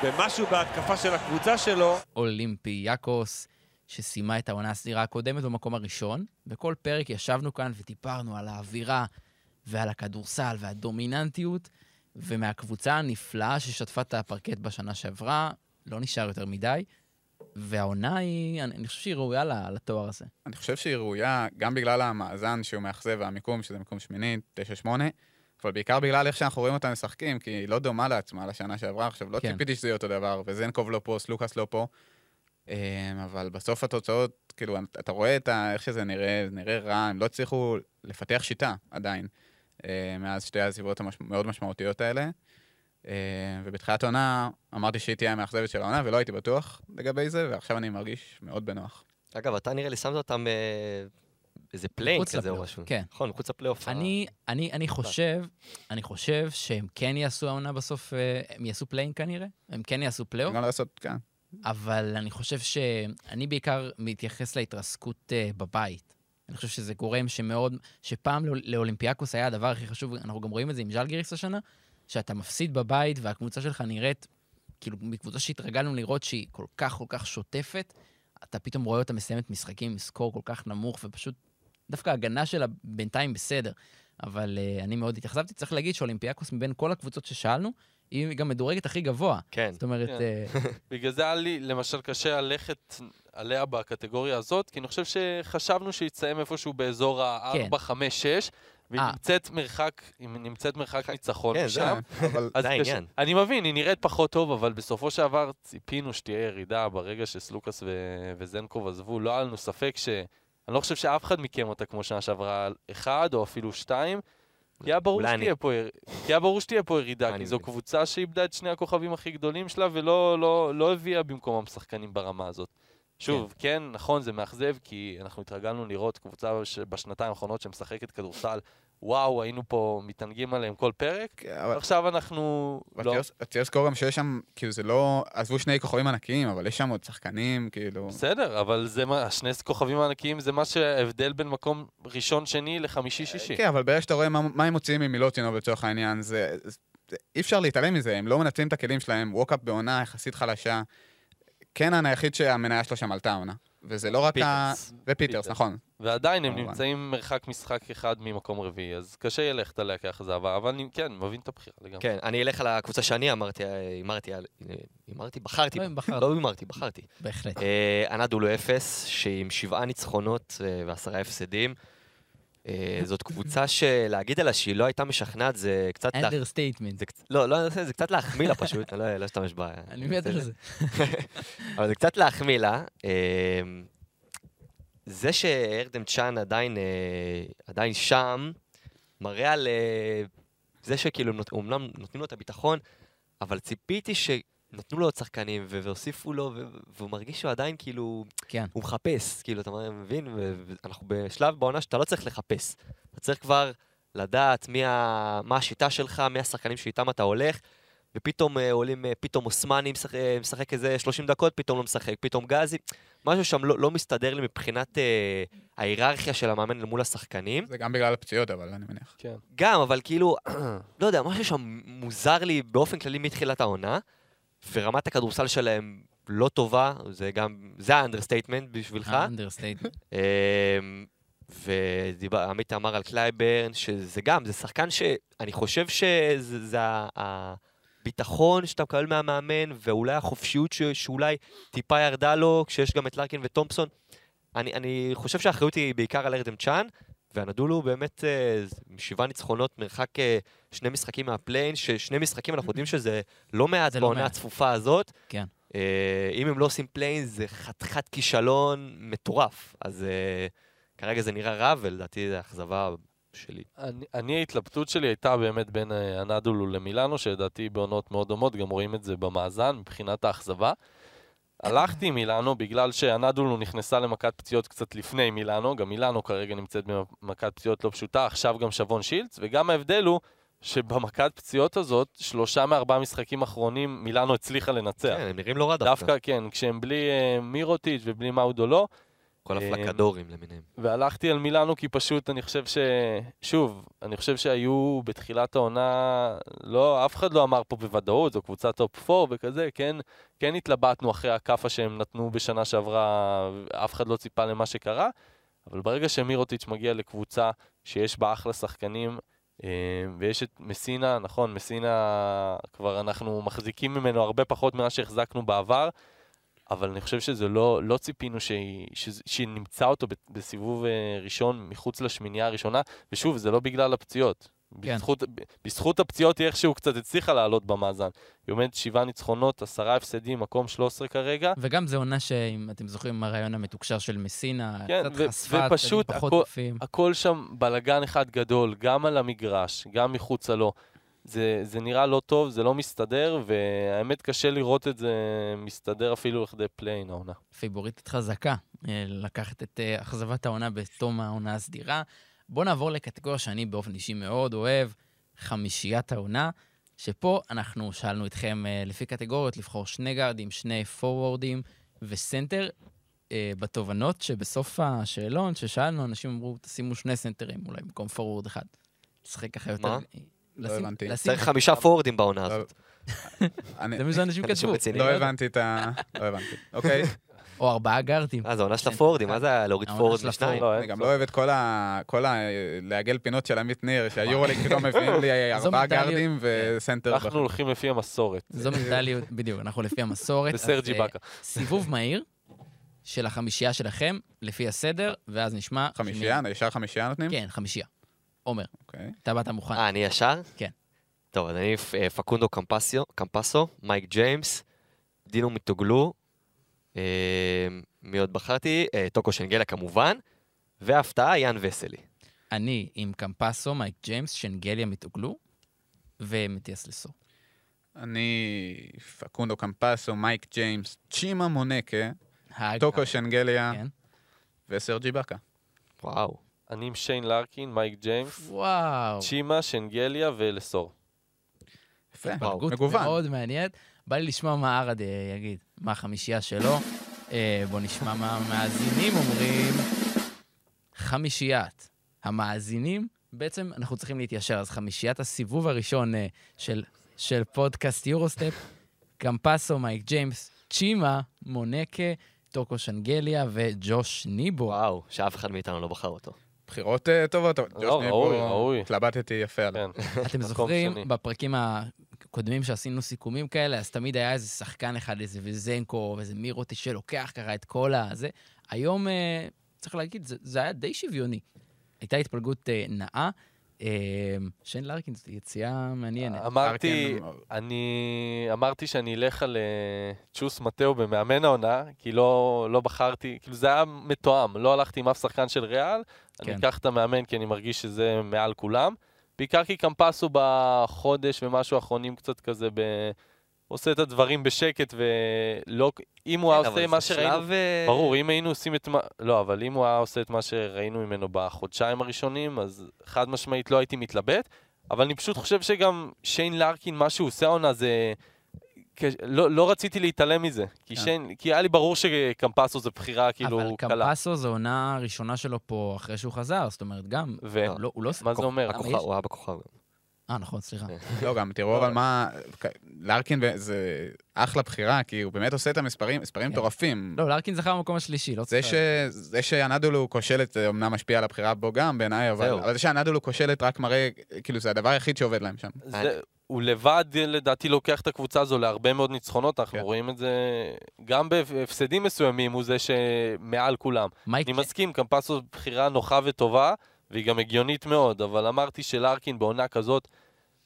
Speaker 8: במשהו בהתקפה של הקבוצה שלו.
Speaker 1: אולימפיאקוס, שסיימה את העונה הסדירה הקודמת במקום הראשון. בכל פרק ישבנו כאן ודיברנו על האווירה ועל הכדורסל והדומיננטיות, ומהקבוצה הנפלאה ששטפה את הפרקט בשנה שעברה, לא נשאר יותר מדי, והעונה היא, אני, אני חושב שהיא ראויה לתואר הזה.
Speaker 4: אני חושב שהיא ראויה גם בגלל המאזן שהוא מאכזב והמיקום, שזה מיקום שמיני, 9-8, אבל בעיקר בגלל איך שאנחנו רואים אותם משחקים, כי היא לא דומה לעצמה לשנה שעברה. עכשיו, לא
Speaker 1: כן.
Speaker 4: ציפיתי שזה יהיה אותו דבר, וזנקוב לא פה, סלוקאס לא פה, אמ, אבל בסוף התוצאות, כאילו, אתה רואה את ה, איך שזה נראה, זה נראה רע, הם לא הצליחו לפתח שיטה עדיין, מאז שתי העזיבות המאוד משמעותיות האלה. אמ, ובתחילת העונה אמרתי שהיא תהיה המאכזבת של העונה, ולא הייתי בטוח לגבי זה, ועכשיו אני מרגיש מאוד בנוח.
Speaker 3: אגב, אתה נראה לי שמת אותם אה, איזה
Speaker 1: פליי-אין
Speaker 3: כזה או משהו.
Speaker 1: כן.
Speaker 3: נכון, מחוץ לפלייאוף.
Speaker 1: אני, אני, אני חושב, אני חושב שהם כן יעשו העונה בסוף, אה, הם יעשו פליי-אין כנראה, הם כן יעשו פלייאוף,
Speaker 4: גם לעשות, כן.
Speaker 1: אבל אני חושב ש... אני בעיקר מתייחס להתרסקות בבית. אני חושב שזה גורם שמאוד... שפעם לא- לאולימפיאקוס היה הדבר הכי חשוב, אנחנו גם רואים את זה עם ז'לגיריס השנה, שאתה מפסיד בבית והקבוצה שלך נראית, כאילו, מקבוצה שהתרגלנו לראות שהיא כל כך כל כך שוטפת, אתה פתאום רואה אותה מסיימת משחקים עם סקור כל כך נמוך, ופשוט... דווקא ההגנה שלה בינתיים בסדר. אבל uh, אני מאוד התאכזבתי. צריך להגיד שאולימפיאקוס מבין כל הקבוצות ששאלנו, היא גם מדורגת הכי גבוה.
Speaker 3: כן.
Speaker 1: זאת אומרת,
Speaker 2: כן.
Speaker 1: אה,
Speaker 2: בגלל זה היה לי, למשל, קשה ללכת עליה בקטגוריה הזאת, כי אני חושב שחשבנו שהיא תסיים איפשהו באזור
Speaker 1: כן.
Speaker 2: ה-4, 5, 6, והיא
Speaker 1: אה.
Speaker 2: נמצאת מרחק, היא נמצאת מרחק ניצחון
Speaker 3: כן,
Speaker 2: משם.
Speaker 3: זה- העניין.
Speaker 2: אני מבין, היא נראית פחות טוב, אבל בסופו של דבר ציפינו שתהיה ירידה ברגע שסלוקאס ו- וזנקוב עזבו. לא היה לנו ספק ש... אני לא חושב שאף אחד מכם אותה כמו שנה שעברה אחד, או אפילו שתיים. כי היה ברור. שתהיה פה, יר- כי היה ברור שתהיה פה ירידה,
Speaker 3: אני
Speaker 2: כי זו. קבוצה שאיבדה את שני הכוכבים הכי גדולים שלה, ולא לא, לא הביאה במקומם שחקנים ברמה הזאת. שוב, כן, נכון, זה מאכזב, כי אנחנו התרגלנו לראות קבוצה בשנתיים האחרונות שמשחקת כדורסל, וואו, היינו פה מתענגים עליהם כל פרק,
Speaker 4: כן, אבל
Speaker 2: עכשיו אנחנו... לא.
Speaker 4: צריך לזכור גם שיש שם, כאילו זה לא, עזבו שני כוכבים ענקיים, אבל יש שם עוד שחקנים, כאילו...
Speaker 2: בסדר, אבל זה מה, השני כוכבים הענקיים זה מה שההבדל בין מקום ראשון-שני לחמישי-שישי.
Speaker 4: כן, אבל ברגע שאתה רואה מה מה הם מוציאים ממילוטינוב לצורך העניין, זה... זה- אי אפשר להתעלם מזה, הם לא מנצלים את הכלים שלהם, ווקאפ בעונה יחסית חלשה. קנן היחיד שהמניה שלו שם עלתה העונה. וזה לא רק ה...
Speaker 3: פיטרס.
Speaker 4: ופיטרס,
Speaker 2: פיטרס.
Speaker 4: נכון.
Speaker 2: ועדיין הם
Speaker 4: כמובן.
Speaker 2: נמצאים מרחק משחק אחד ממקום רביעי, אז קשה יהיה ללכת עליה כאכזבה, אבל אני כן, מבין את הבחירה לגמרי.
Speaker 3: כן, אני אלך על הקבוצה שאני אמרתי, אה, הימרתי, על- אה, הימרתי, בחרתי,
Speaker 1: לא.
Speaker 3: לא הימרתי, בחרתי.
Speaker 1: בהחלט.
Speaker 3: אה, אנדולו אפס, שהיא עם שבעה ניצחונות אה, ועשרה הפסדים. אה, זאת קבוצה שלהגיד עליה שהיא לא הייתה משכנעת זה קצת... understatement. לא, לא, זה זה קצת להחמיא לה פשוט, אני לא לא אשתמש בה.
Speaker 1: אני מת על זה.
Speaker 3: אבל זה קצת להחמיא לה. אה, זה שארדם צ'אן עדיין, אה, עדיין שם, מראה על אה, זה שכאילו אומנם נותנים לו את הביטחון, אבל ציפיתי שנתנו לו עוד שחקנים והוסיפו לו, והוא מרגיש שהוא עדיין כאילו,
Speaker 1: כן.
Speaker 3: הוא מחפש, כאילו, אתה מבין? ו- ואנחנו בשלב בעונה שאתה לא צריך לחפש. אתה צריך כבר לדעת מי ה... מה השיטה שלך, מי השחקנים שאיתם אתה הולך, ופתאום אה, עולים, אה, פתאום אוסמני משחק, אה, משחק איזה 30 דקות, פתאום לא משחק, פתאום גזי. משהו שם לא, לא מסתדר לי מבחינת אה, ההיררכיה של המאמן מול השחקנים.
Speaker 4: זה גם בגלל הפציעות, אבל אני מניח.
Speaker 2: כן.
Speaker 3: גם, אבל כאילו, לא יודע, משהו שם מוזר לי באופן כללי מתחילת העונה, ורמת הכדורסל שלהם לא טובה, זה גם, זה ה understatement בשבילך.
Speaker 1: understatement.
Speaker 3: אמ, ועמית אמר על קלייברן, שזה גם, זה שחקן שאני חושב שזה הביטחון שאתה מקבל מהמאמן, ואולי החופשיות ש, שאולי טיפה ירדה לו, כשיש גם את לארקין וטומפסון. אני, אני חושב שהאחריות היא בעיקר על ארדם צ'אן, ואנדולו באמת אה, שבעה ניצחונות, מרחק אה, שני משחקים מהפליי-אין, ששני משחקים אנחנו יודעים שזה לא מעט
Speaker 1: לא
Speaker 3: בעונה
Speaker 1: מעט.
Speaker 3: הצפופה הזאת.
Speaker 1: כן.
Speaker 3: אה, אם הם לא עושים פליי-אין, זה חתיכת כישלון מטורף. אז כרגע זה נראה רע, ולדעתי זו אכזבה שלי.
Speaker 2: אני, אני, ההתלבטות שלי הייתה באמת בין אנדולו למילאנו, שלדעתי בעונות מאוד דומות, גם רואים את זה במאזן, מבחינת האכזבה. הלכתי עם מילאנו בגלל שאנדולו נכנסה למכת פציעות קצת לפני מילאנו, גם מילאנו כרגע נמצאת במכת פציעות לא פשוטה, עכשיו גם שבון שילדס, וגם ההבדל הוא שבמכת פציעות הזאת, שלושה מארבעה משחקים אחרונים מילאנו הצליחה לנצח.
Speaker 3: כן, הם נראים לא רע דווקא.
Speaker 2: דווקא כן, כשהם בלי אה, מירוטיץ' ובלי מאודו לא,
Speaker 3: כל
Speaker 2: אה,
Speaker 3: הפלקדורים למיניהם.
Speaker 2: והלכתי על מילאנו כי פשוט אני חושב ש... שוב, אני חושב שהיו בתחילת העונה, לא, אף אחד לא אמר פה בוודאות, זו קבוצת top 4 וכזה, כן, כן התלבטנו אחרי הכאפה שהם נתנו בשנה שעברה, אף אחד לא ציפה למה שקרה, אבל ברגע שמירוטיץ' מגיע לקבוצה שיש בה אחלה שחקנים, אה, ויש את מסינה, נכון, מסינה, כבר אנחנו מחזיקים ממנו הרבה פחות ממה שהחזקנו בעבר, אבל אני חושב שזה לא, לא ציפינו שהיא, שזה- שהיא נמצא אותו בסיבוב אה, ראשון מחוץ לשמינייה הראשונה, ושוב, זה לא בגלל הפציעות.
Speaker 1: כן.
Speaker 2: בזכות, בזכות הפציעות היא איכשהו קצת הצליחה לעלות במאזן. היא עומדת שבעה ניצחונות, עשרה הפסדים, מקום 13 כרגע.
Speaker 1: וגם זו עונה שאם אתם זוכרים, הריאיון המתוקשר של מסינה,
Speaker 2: כן,
Speaker 1: קצת
Speaker 2: ו-
Speaker 1: חשפה
Speaker 2: ופשוט
Speaker 1: פחות
Speaker 2: הכל-. הכל שם בלגן אחד גדול, גם על המגרש, גם מחוצה לו. זה, זה נראה לא טוב, זה לא מסתדר, והאמת קשה לראות את זה מסתדר אפילו לכדי פליי-אין העונה.
Speaker 1: פיבוריטית חזקה, אה, לקחת את אה, אכזבת העונה בתום העונה הסדירה. בואו נעבור לקטגוריה שאני באופן אישי מאוד אוהב, חמישיית העונה, שפה אנחנו שאלנו אתכם אה, לפי קטגוריות לבחור שני גארדים, שני פורוורדים וסנטר. בתובנות שבסוף השאלון ששאלנו, אנשים אמרו, תשימו שני סנטרים, אולי במקום פורוורד אחד. לשחק ככה יותר...
Speaker 3: מה?
Speaker 4: לא הבנתי.
Speaker 3: צריך חמישה פורורדים בעונה
Speaker 4: לא,
Speaker 3: הזאת.
Speaker 4: אני
Speaker 1: זה מה שאנשים
Speaker 3: אנשים
Speaker 1: כתבו.
Speaker 4: לא הבנתי את ה... לא הבנתי. אוקיי.
Speaker 1: או ארבעה גארדים.
Speaker 3: אה, זה עונה של הפורורדים, מה זה היה להוריד
Speaker 1: של
Speaker 3: לשניים?
Speaker 2: לא,
Speaker 4: אני גם. לא אוהב את כל ה... לעגל פינות של עמית ניר, שהיורוליג פתאום מביאים לי ארבעה. גארדים וסנטר.
Speaker 2: אנחנו הולכים לפי המסורת.
Speaker 1: זו מנטליות, בדיוק, אנחנו לפי המסורת.
Speaker 2: וסרג'י
Speaker 1: אז, אה,
Speaker 2: באקה.
Speaker 1: סיבוב מהיר של החמישייה שלכם, לפי הסדר, ואז נשמע...
Speaker 4: חמישייה? ישר חמישייה נותנים?
Speaker 1: כן, חמישייה. עומר,
Speaker 4: אוקיי.
Speaker 1: אתה באת מוכן.
Speaker 3: אה, אני ישר?
Speaker 1: כן.
Speaker 3: טוב, אז אני אה, פקונדו קמפסיו, קמפסו, מייק ג'יימס, דינו מיטוגלו, אה, מי עוד בחרתי? אה, טוקו שנגליה כמובן, והפתעה, יאן וסלי.
Speaker 1: אני עם קמפסו, מייק ג'יימס, שנגליה, מיטוגלו, ומטיאס לסו.
Speaker 4: אני פקונדו קמפסו, מייק ג'יימס, צ'ימה מונקה, טוקו שנגליה
Speaker 1: כן.
Speaker 4: וסרג' איבאקה.
Speaker 3: וואו.
Speaker 2: אני עם שיין לארקין, מייק ג'יימס,
Speaker 1: וואו.
Speaker 2: צ'ימה, שנגליה ולסור.
Speaker 4: יפה,
Speaker 1: התפלגות
Speaker 4: מגוון.
Speaker 1: מאוד מעניינת. בא לי לשמוע מה ערד אה, יגיד, מה החמישייה שלו. אה, בוא נשמע מה המאזינים אומרים. חמישיית המאזינים, בעצם אנחנו צריכים להתיישר. אז חמישיית הסיבוב הראשון אה, של, של פודקאסט יורוסטפ, קמפסו, מייק ג'יימס, צ'ימה, מונקה, טוקו שנגליה וג'וש ניבו.
Speaker 3: וואו, שאף אחד מאיתנו לא בחר אותו.
Speaker 4: בחירות אה, טובות. ג'וש
Speaker 2: ראוי,
Speaker 4: ניבו,
Speaker 2: ראוי.
Speaker 4: התלבטתי יפה עליו.
Speaker 2: כן.
Speaker 1: אתם זוכרים. בפרקים הקודמים שעשינו סיכומים כאלה, אז תמיד היה איזה שחקן אחד, איזה וזנקו, ואיזה מירוטי שלוקח ככה את כל הזה. היום, אה, צריך להגיד, זה, זה היה די שוויוני. הייתה התפלגות אה, נאה. אה, שיין לארקין זאת יציאה מעניינת.
Speaker 2: אמרתי, אני אמרתי שאני אלך על צ'וס מטאו במאמן העונה, כי לא, לא בחרתי, כאילו זה היה מתואם, לא הלכתי עם אף שחקן של ריאל, אני
Speaker 1: כן.
Speaker 2: אקח את המאמן כי אני מרגיש שזה מעל כולם. בעיקר כי קמפסו בחודש ומשהו האחרונים קצת כזה ב... עושה את הדברים בשקט ולא... אם הוא היה
Speaker 3: כן,
Speaker 2: עושה
Speaker 3: אבל
Speaker 2: מה שראינו...
Speaker 3: שלב, אה,
Speaker 2: ברור, אם היינו עושים את מה... לא, אבל אם הוא היה עושה את מה שראינו ממנו בחודשיים הראשונים, אז חד משמעית לא הייתי מתלבט. אבל אני פשוט חושב שגם שיין לארקין, מה שהוא עושה העונה זה... לא, לא רציתי להתעלם מזה. כי,
Speaker 4: כן.
Speaker 2: שיין, כי היה לי ברור שקמפסו זה בחירה כאילו
Speaker 1: אבל
Speaker 2: קלה.
Speaker 1: קמפסו זו עונה הראשונה שלו פה אחרי שהוא חזר, זאת אומרת, גם,
Speaker 2: ו...
Speaker 1: לא, הוא לא...
Speaker 2: מה זה אומר?
Speaker 1: הכוכב,
Speaker 3: הוא היה בכוכב.
Speaker 1: אה, נכון, סליחה.
Speaker 4: לא, גם תראו אבל מה... לארקין זה אחלה בחירה, כי הוא באמת עושה את המספרים, מספרים
Speaker 1: כן.
Speaker 4: מטורפים.
Speaker 1: לא, לארקין זכה במקום השלישי, לא
Speaker 4: זה,
Speaker 1: צריך...
Speaker 4: ש... זה שאנדולו כושלת, זה אמנם משפיע על הבחירה בו גם בעיניי, אבל. אבל זה שאנדולו כושלת רק מראה, כאילו זה הדבר היחיד שעובד להם שם.
Speaker 2: הוא לבד, לדעתי, לוקח את הקבוצה הזו להרבה מאוד ניצחונות. אנחנו
Speaker 4: כן.
Speaker 2: רואים את זה גם בהפסדים מסוימים, הוא זה שמעל כולם.
Speaker 1: מייק...
Speaker 2: אני מסכים, קמפסו בחירה נוחה וטובה, והיא גם הגיונית מאוד, אבל אמרתי שלארקין בעונה כזאת,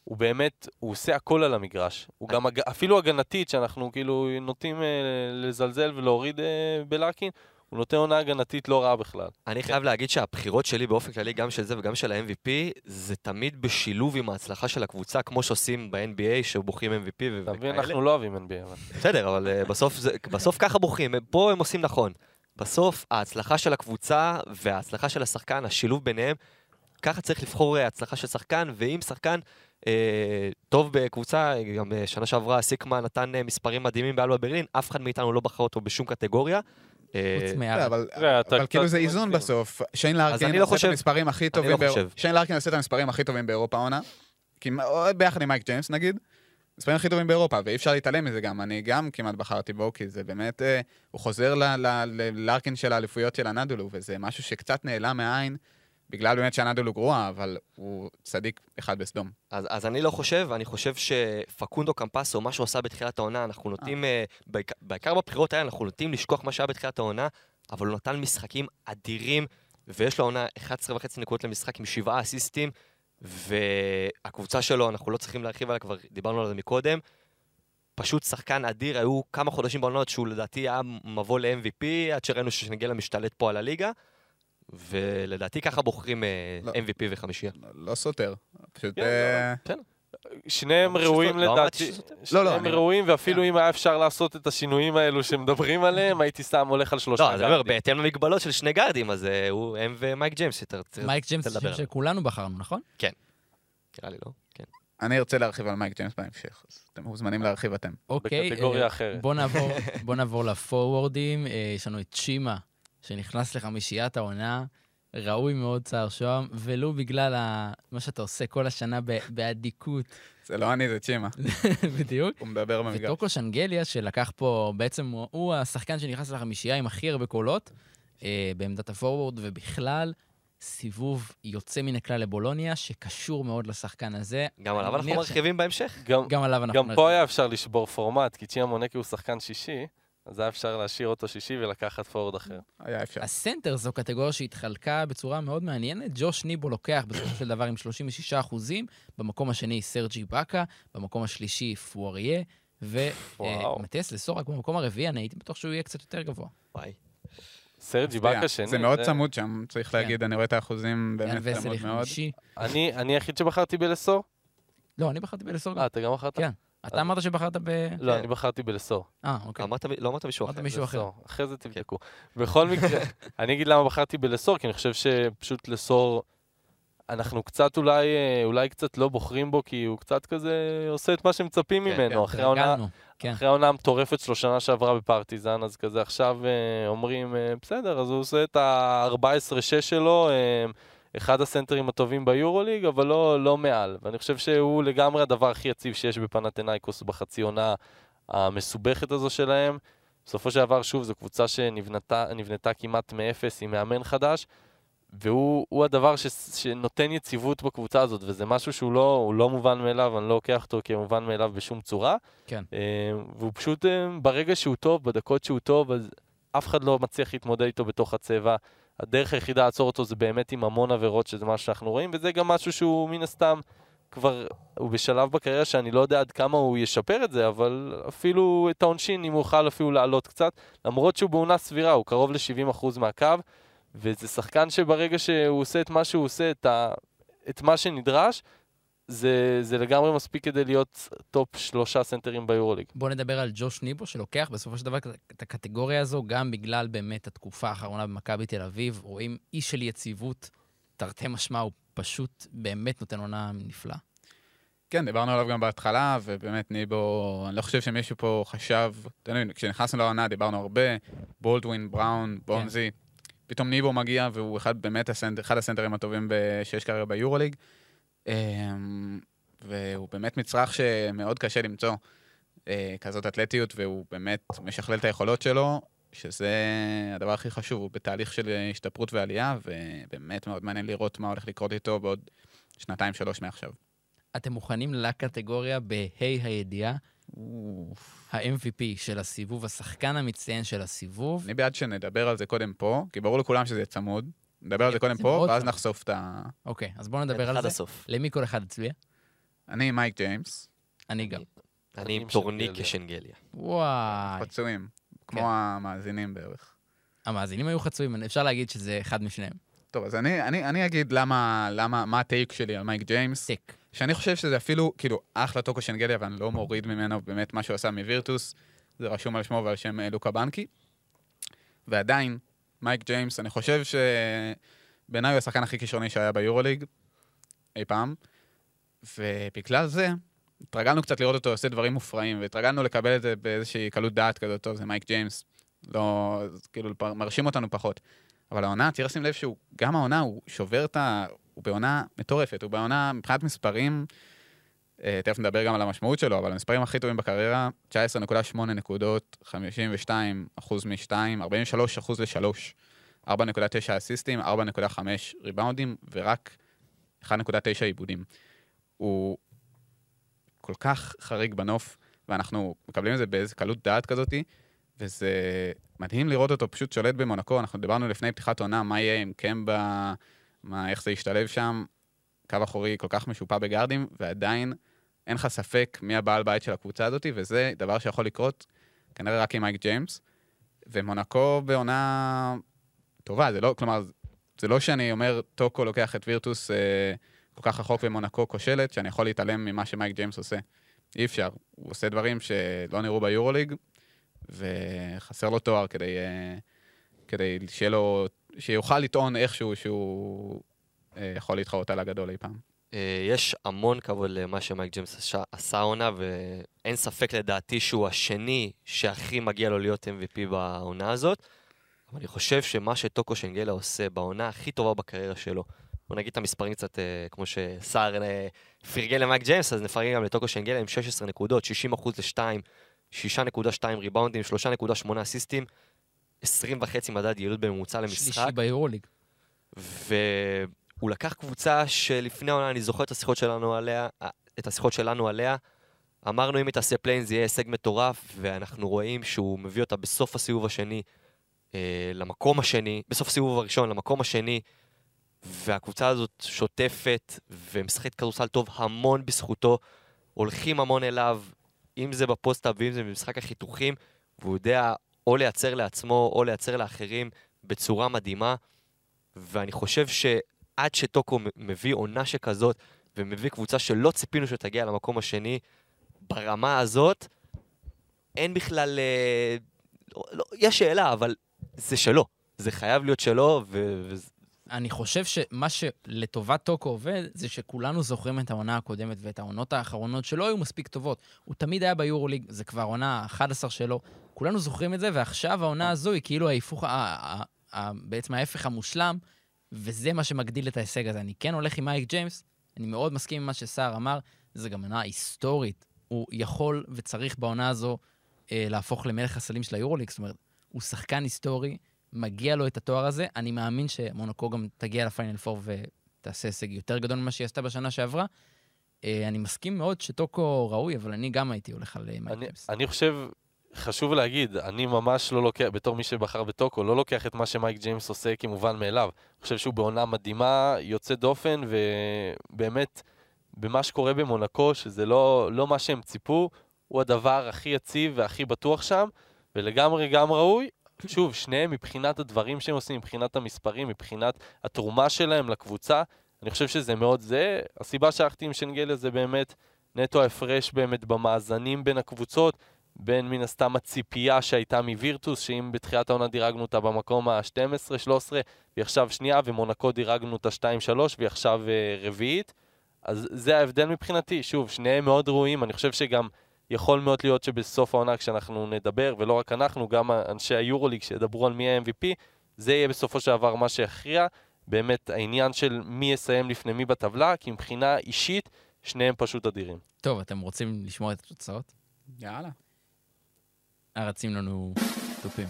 Speaker 2: הוא באמת, הוא עושה הכל על המגרש. הוא גם, אפילו הגנתית, שאנחנו כאילו נוטים אה, לזלזל ולהוריד אה, בלארקין, הוא נותן עונה הגנתית לא רעה בכלל.
Speaker 3: אני חייב להגיד שהבחירות שלי באופן כללי, גם של זה וגם של ה-MVP, זה תמיד בשילוב עם ההצלחה של הקבוצה, כמו שעושים ב-NBA, שבוחרים MVP ו- וכאלה.
Speaker 2: אנחנו לא אוהבים NBA, אבל...
Speaker 3: בסדר, אבל אה, בסוף, זה, בסוף ככה בוחרים, פה הם עושים נכון. בסוף ההצלחה של הקבוצה וההצלחה של השחקן, השילוב ביניהם, ככה צריך לבחור אה, הצלחה של שחקן, ואם שחקן אה, טוב בקבוצה, גם אה, שנה שעברה סיקמה נתן מספרים מדהימים באלבה ברלין, אף אחד מאיתנו לא בחר אותו בשום קטגוריה. אה,
Speaker 1: חוץ
Speaker 4: לא,
Speaker 1: מהארץ.
Speaker 4: אבל, כאילו זה איזון. בסוף. שיין לארקין
Speaker 3: אני לא
Speaker 4: עושה את המספרים הכי טובים
Speaker 3: לא
Speaker 4: באירופה. שיין לארקין עושה את המספרים הכי טובים באירופה. כמעט- ביחד עם מייק ג'יימס נגיד. מספרים הכי טובים באירופה, ואי אפשר להתעלם מזה גם. אני גם כמעט בחרתי בו, כי זה באמת, אה, הוא חוזר ל- ל- ללארקין של האליפויות של הנדולו, וזה משהו שקצת נעלם מהעין בגלל באמת שהנדל הוא גרוע, אבל הוא צדיק אחד בסדום.
Speaker 3: אז, אז אני לא חושב, אני חושב שפקונדו קמפסו, מה שהוא עשה בתחילת העונה, אנחנו נוטים, אה. בעיקר, בעיקר בבחירות האלה, אנחנו נוטים לשכוח מה שהיה בתחילת העונה, אבל הוא נתן משחקים אדירים, ויש לו עונה 11 וחצי נקודות למשחק עם שבעה אסיסטים, והקבוצה שלו, אנחנו לא צריכים להרחיב עליה, כבר דיברנו על זה מקודם, פשוט שחקן אדיר, היו כמה חודשים בעונות שהוא לדעתי היה מבוא ל-MVP, עד שראינו ששנגלה משתלט פה על הליגה, ולדעתי ככה בוחרים אה,
Speaker 4: לא.
Speaker 3: MVP וחמישייה.
Speaker 4: לא סותר. פשוט...
Speaker 2: כן,
Speaker 4: אה.
Speaker 2: שניהם
Speaker 3: לא,
Speaker 2: ראויים
Speaker 3: לא אמרתי
Speaker 2: לדעתי,
Speaker 4: לא, לא,
Speaker 2: שניהם ראויים, ואפילו אם היה אפשר לעשות את השינויים האלו שמדברים עליהם, הייתי שם הולך על שלושה
Speaker 3: לא, אז אני אומר,
Speaker 2: גארדים.
Speaker 3: בהתאם למגבלות של שני גארדים, אז אה, הוא, הם ומייק ג'יימס, יותר צריך
Speaker 1: מייק ג'יימס
Speaker 3: לדבר
Speaker 1: זה שם. שכולנו בחרנו, נכון?
Speaker 3: נראה לי לא, כן.
Speaker 4: אני ארצה להרחיב על מייק ג'יימס בהמשך, אז אתם מוזמנים להרחיב אתם.
Speaker 1: אוקיי. בוא נעבור, לפורוורדים. יש לנו את צ'ימה, שנכנס לחמישיית העונה. ראוי מאוד צער שוהם, ולו בגלל ה... מה שאתה עושה כל השנה ב- באדיקות,
Speaker 4: זה לא אני, זה צ'ימה.
Speaker 1: בדיוק.
Speaker 4: הוא מדבר במגרש.
Speaker 1: וטוקו שנגליה, שלקח פה, בעצם הוא- הוא השחקן שנכנס לחמישייה עם הכי הרבה קולות אה, בעמדת הפורוורד, ובכלל, סיבוב יוצא מן הכלל לבולוניה, שקשור מאוד לשחקן הזה.
Speaker 3: גם עליו אנחנו
Speaker 1: מניח ש-
Speaker 3: מרחיבים בהמשך?
Speaker 2: גם-
Speaker 1: גם עליו אנחנו...
Speaker 2: גם
Speaker 1: נרחיב.
Speaker 2: פה היה אפשר לשבור פורמט, כי צ'יה מונקי הוא שחקן שישי, אז היה אפשר להשאיר אותו שישי ולקחת פורוד אחר.
Speaker 4: היה אפשר.
Speaker 1: הסנטר זו קטגוריה שהתחלקה בצורה מאוד מעניינת. ג'וש ניבו לוקח בסופו של דבר עם 36 אחוזים, במקום השני סרג'י באקה, במקום השלישי פואריה,
Speaker 2: וואו.
Speaker 1: ומטיאס לסורק במקום הרביעי, אני הייתי בטוח שהוא יהיה קצת יותר גבוה.
Speaker 3: וואי.
Speaker 2: סרג'י. באקה שני.
Speaker 4: זה מאוד צמוד שם, צריך
Speaker 1: כן.
Speaker 4: להגיד, אני רואה את האחוזים באמת צמוד מאוד.
Speaker 2: אני אני היחיד שבחרתי בלסור?
Speaker 1: לא, אני בחרתי בלסור גם.
Speaker 2: אה, אתה גם בחרת?
Speaker 1: כן. אתה אמרת שבחרת ב...
Speaker 2: לא, אני בחרתי בלסור.
Speaker 1: אה, אוקיי.
Speaker 3: אמרת, לא אמרת מישהו
Speaker 1: אמרת
Speaker 3: אחר.
Speaker 1: מישהו אחר.
Speaker 2: אחרי זה תבדקו. בכל מקרה, אני אגיד למה בחרתי בלסור, כי אני חושב שפשוט לסור, אנחנו קצת אולי, אה, אולי קצת לא בוחרים בו, כי הוא קצת כזה עושה את מה שמצפים
Speaker 3: כן,
Speaker 2: ממנו. אחרי העונה
Speaker 1: התרגלנו. כן.
Speaker 2: אחרי העונה המטורפת שלו שנה שעברה בפרטיזן, אז כזה עכשיו אה, אומרים, אה, בסדר, אז הוא עושה את ה-14-6 שלו, אחד הסנטרים הטובים ביורוליג, אבל לא, לא מעל. ואני חושב שהוא לגמרי הדבר הכי יציב שיש בפנתנאיקוס בחצי עונה המסובכת הזו שלהם. בסופו של דבר, שוב, זו קבוצה שנבנתה נבנתה כמעט מאפס עם מאמן חדש, והוא הוא הדבר ש, שנותן יציבות בקבוצה הזאת, וזה משהו שהוא לא, לא מובן מאליו, אני לא לוקח אותו כמובן מאליו בשום צורה.
Speaker 1: כן.
Speaker 2: אה, והוא פשוט, אה, ברגע שהוא טוב, בדקות שהוא טוב, אז אף אחד לא מצליח להתמודד איתו בתוך הצבע. הדרך היחידה לעצור אותו זה באמת עם המון עבירות, שזה מה שאנחנו רואים, וזה גם משהו שהוא מן הסתם כבר, הוא בשלב בקריירה שאני לא יודע עד כמה הוא ישפר את זה, אבל אפילו את העונשין, אם הוא יוכל אפילו לעלות קצת, למרות שהוא בעונה סבירה, הוא קרוב ל-70% מהקו, וזה שחקן שברגע שהוא עושה את מה שהוא עושה, את, ה, את מה שנדרש, זה, זה לגמרי מספיק כדי להיות טופ שלושה סנטרים ביורוליג.
Speaker 1: בואו נדבר על ג'וש ניבו, שלוקח בסופו של דבר את הקטגוריה הזו, גם בגלל באמת התקופה האחרונה במכבי תל אביב. רואים אי של יציבות, תרתי משמע, הוא פשוט באמת נותן עונה נפלאה.
Speaker 4: כן, דיברנו עליו גם בהתחלה, ובאמת ניבו, אני לא חושב שמישהו פה חשב, אתה יודע, כשנכנסנו לעונה דיברנו הרבה, בולדווין, בראון, בונזי, פתאום ניבו מגיע והוא אחד באמת הסנטר, אחד הסנטרים הטובים שיש כרגע ביורוליג, והוא באמת מצרך שמאוד קשה למצוא אה, כזאת אתלטיות, והוא באמת משכלל את היכולות שלו, שזה הדבר הכי חשוב, הוא בתהליך של השתפרות ועלייה, ובאמת מאוד מעניין לראות מה הולך לקרות איתו בעוד שנתיים-שלוש מעכשיו.
Speaker 1: אתם מוכנים לקטגוריה בה"א הידיעה, ה-MVP של הסיבוב, השחקן המצטיין של הסיבוב.
Speaker 4: אני בעד שנדבר על זה קודם פה, כי ברור לכולם שזה צמוד. נדבר על זה קודם
Speaker 1: זה
Speaker 4: פה, ואז. נחשוף את ה...
Speaker 1: אוקיי, אז בואו נדבר על
Speaker 3: עד
Speaker 1: זה.
Speaker 3: הסוף.
Speaker 1: למי כל אחד הצביע?
Speaker 4: אני מייק ג'יימס,
Speaker 1: אני גם.
Speaker 3: אני עם טורניקה
Speaker 2: שנגליה.
Speaker 3: כשנגליה.
Speaker 1: וואי.
Speaker 4: כמו
Speaker 1: כן.
Speaker 4: המאזינים בערך.
Speaker 1: המאזינים היו חצויים, אפשר להגיד שזה אחד משניהם.
Speaker 4: טוב, אז אני, אני, אני אגיד למה, למה, מה ה take שלי על מייק ג'יימס.
Speaker 1: take.
Speaker 4: שאני חושב שזה אפילו, כאילו, אחלה טוקו שנגליה, ואני לא מוריד ממנו באמת מה שהוא עשה מווירטוס. זה רשום על שמו ועל שם אה, לוקה בנקי. ועדיין, מייק ג'יימס, אני חושב שבעיניי הוא השחקן הכי כישרוני שהיה ביורוליג אי פעם. ובגלל זה, התרגלנו קצת לראות אותו עושה דברים מופרעים, והתרגלנו לקבל את זה באיזושהי קלות דעת כזאת, טוב, זה מייק ג'יימס. לא, כאילו, מרשים אותנו פחות. אבל העונה, צריך לשים לב שהוא, גם העונה, הוא שובר את ה... הוא בעונה מטורפת, הוא בעונה, מבחינת מספרים, תכף נדבר גם על המשמעות שלו, אבל המספרים הכי טובים בקריירה, 19.8 נקודות, 52 אחוז מ-2, 43 אחוז ל-3. 4.9 אסיסטים, 4.5 ריבאונדים, ורק 1.9 עיבודים. הוא כל כך חריג בנוף, ואנחנו מקבלים את זה באיזה קלות דעת כזאתי, וזה מדהים לראות אותו פשוט שולט במונקו. אנחנו דיברנו לפני פתיחת עונה, מה יהיה עם קמבה, מה, איך זה ישתלב שם. קו אחורי כל כך משופע בגארדים, ועדיין אין לך ספק מי הבעל בית של הקבוצה הזאת, וזה דבר שיכול לקרות כנראה רק עם מייק ג'יימס. ומונקו בעונה טובה, זה לא, כלומר, זה לא שאני אומר, טוקו לוקח את וירטוס אה, כל כך רחוק ומונקו כושלת, שאני יכול להתעלם ממה שמייק ג'יימס עושה. אי אפשר. הוא עושה דברים שלא נראו ביורוליג, וחסר לו תואר כדי, אה, כדי שיהיה לו, שיוכל לטעון איכשהו שהוא אה, יכול להתחרות על הגדול אי פעם.
Speaker 3: אה, יש המון כבוד למה שמייק ג'יימס עשה- העונה, ואין ספק לדעתי שהוא השני שהכי מגיע לו להיות MVP בעונה הזאת. אבל אני חושב שמה שטוקו שנגלה עושה בעונה הכי טובה בקריירה שלו, בוא נגיד את המספרים קצת אה, כמו שסער אה, פרגן למייק ג'יימס, אז נפרגן גם לטוקו שנגלה עם 16 נקודות, 60 אחוז ל-2, 6.2 ריבאונדים, 3.8 אסיסטים, 20 וחצי מדד יעילות בממוצע למשחק.
Speaker 1: שלישי ביורוליג.
Speaker 3: והוא לקח קבוצה שלפני העונה, אני זוכר את השיחות שלנו עליה, את השיחות שלנו עליה. אמרנו אם היא תעשה play-in זה יהיה הישג מטורף, ואנחנו רואים שהוא מביא אותה בסוף הסיבוב השני אה, למקום השני, בסוף הסיבוב הראשון למקום השני, והקבוצה הזאת שוטפת ומשחקת כדורסל טוב המון בזכותו, הולכים המון אליו, אם זה ב post-up ואם זה במשחק החיתוכים, והוא יודע או לייצר לעצמו או לייצר לאחרים בצורה מדהימה. ואני חושב שעד שטוקו מביא עונה שכזאת, ומביא קבוצה שלא ציפינו שתגיע למקום השני, ברמה הזאת, אין בכלל... אה, לא, לא, יש שאלה, אבל זה שלו. זה חייב להיות שלו, ו...
Speaker 1: אני חושב שמה שלטובת טוקו עובד, זה שכולנו זוכרים את העונה הקודמת ואת העונות האחרונות שלא היו מספיק טובות. הוא תמיד היה ביורוליג, זה כבר עונה ה-11 שלו. כולנו זוכרים את זה, ועכשיו העונה הזו היא כאילו ההיפוך, בעצם ההפך המושלם, וזה מה שמגדיל את ההישג הזה. אני כן הולך עם מייק ג'יימס, אני מאוד מסכים עם מה שסער אמר, זה גם עונה היסטורית. הוא יכול וצריך בעונה הזו אה, להפוך למלך הסלים של היורוליג, זאת אומרת, הוא שחקן היסטורי, מגיע לו את התואר הזה. אני מאמין שמונקו גם תגיע לפיינל 4 ותעשה הישג יותר גדול ממה שהיא עשתה בשנה שעברה. אה, אני מסכים מאוד שטוקו ראוי, אבל אני גם הייתי הולך על אה, מייק ג'יימס.
Speaker 2: אני חושב, חשוב להגיד, אני ממש לא לוקח, בתור מי שבחר בטוקו, לא לוקח את מה שמייק ג'יימס עושה כמובן מאליו. אני חושב שהוא בעונה מדהימה, יוצא דופן, ובאמת, במה שקורה במונקו, שזה לא, לא מה שהם ציפו, הוא הדבר הכי יציב והכי בטוח שם, ולגמרי גם ראוי. שוב, שניהם מבחינת הדברים שהם עושים, מבחינת המספרים, מבחינת התרומה שלהם לקבוצה, אני חושב שזה מאוד זה. הסיבה שהלכתי עם שנגלה זה באמת נטו ההפרש באמת במאזנים בין הקבוצות, בין מן הסתם הציפייה שהייתה מווירטוס, שאם בתחילת העונה דירגנו אותה במקום ה-12-13, והיא עכשיו שנייה, ומונקו דירגנו אותה 2-3, והיא עכשיו uh, רביעית. אז זה ההבדל מבחינתי. שוב, שניהם מאוד ראויים, אני חושב שגם יכול מאוד להיות שבסוף העונה כשאנחנו נדבר, ולא רק אנחנו, גם אנשי היורוליג שידברו על מי ה-MVP, זה יהיה בסופו של דבר מה שיכריע. באמת העניין של מי יסיים לפני מי בטבלה, כי מבחינה אישית, שניהם פשוט אדירים.
Speaker 1: טוב, אתם רוצים לשמוע את התוצאות?
Speaker 4: יאללה.
Speaker 1: הרצים לנו תופים.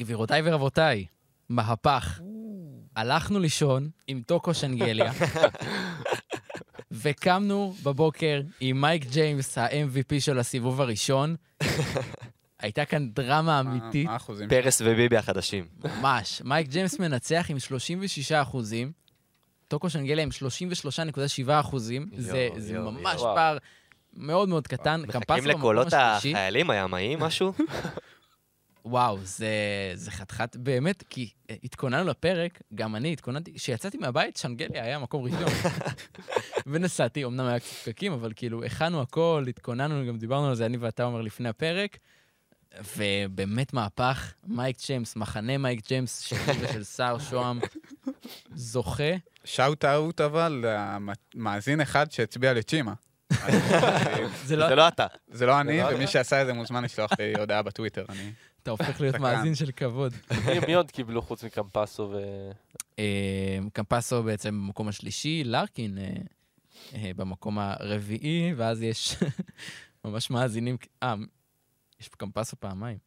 Speaker 1: גבירותיי ורבותיי, מהפך. הלכנו לישון עם טוקו שנגליה, וקמנו בבוקר עם מייק ג'יימס, ה-MVP של הסיבוב הראשון. הייתה כאן דרמה
Speaker 4: מה-
Speaker 1: אמיתית,
Speaker 4: מה האחוזים?
Speaker 3: פרס וביבי החדשים.
Speaker 1: ממש. מייק ג'יימס מנצח עם 36 אחוזים, טוקו שנגליה עם 33.7 אחוזים. זה ממש. פער מאוד מאוד קטן.
Speaker 3: מחכים
Speaker 1: קמפסו במקום
Speaker 3: לקולות
Speaker 1: השלישי.
Speaker 3: החיילים הימאים, משהו?
Speaker 1: וואו, זה, זה חתיכת, באמת, כי אה, התכוננו לפרק, גם אני התכוננתי, כשיצאתי מהבית, שנגליה היה מקום ראשון. ונסעתי, אמנם היה קצת פקקים, אבל כאילו, הכנו הכל, התכוננו, גם דיברנו על זה, אני ואתה אומר לפני הפרק, ובאמת מהפך, מייק ג'יימס, מחנה מייק ג'יימס, שלי ושל סער שוהם, זוכה.
Speaker 4: shout out אבל למאזין אחד שהצביע לצ'ימה.
Speaker 1: זה לא,
Speaker 3: זה לא אתה.
Speaker 4: זה לא אני,
Speaker 2: לא
Speaker 4: ומי. שעשה את זה מוזמן לשלוח לי הודעה בטוויטר. אני...
Speaker 1: אתה הופך להיות. מאזין של כבוד.
Speaker 2: מי, עוד קיבלו חוץ מקמפסו ו...
Speaker 1: אה, קמפסו בעצם במקום השלישי, לארקין אה, אה, במקום הרביעי, ואז יש ממש מאזינים, אה, יש קמפסו פעמיים.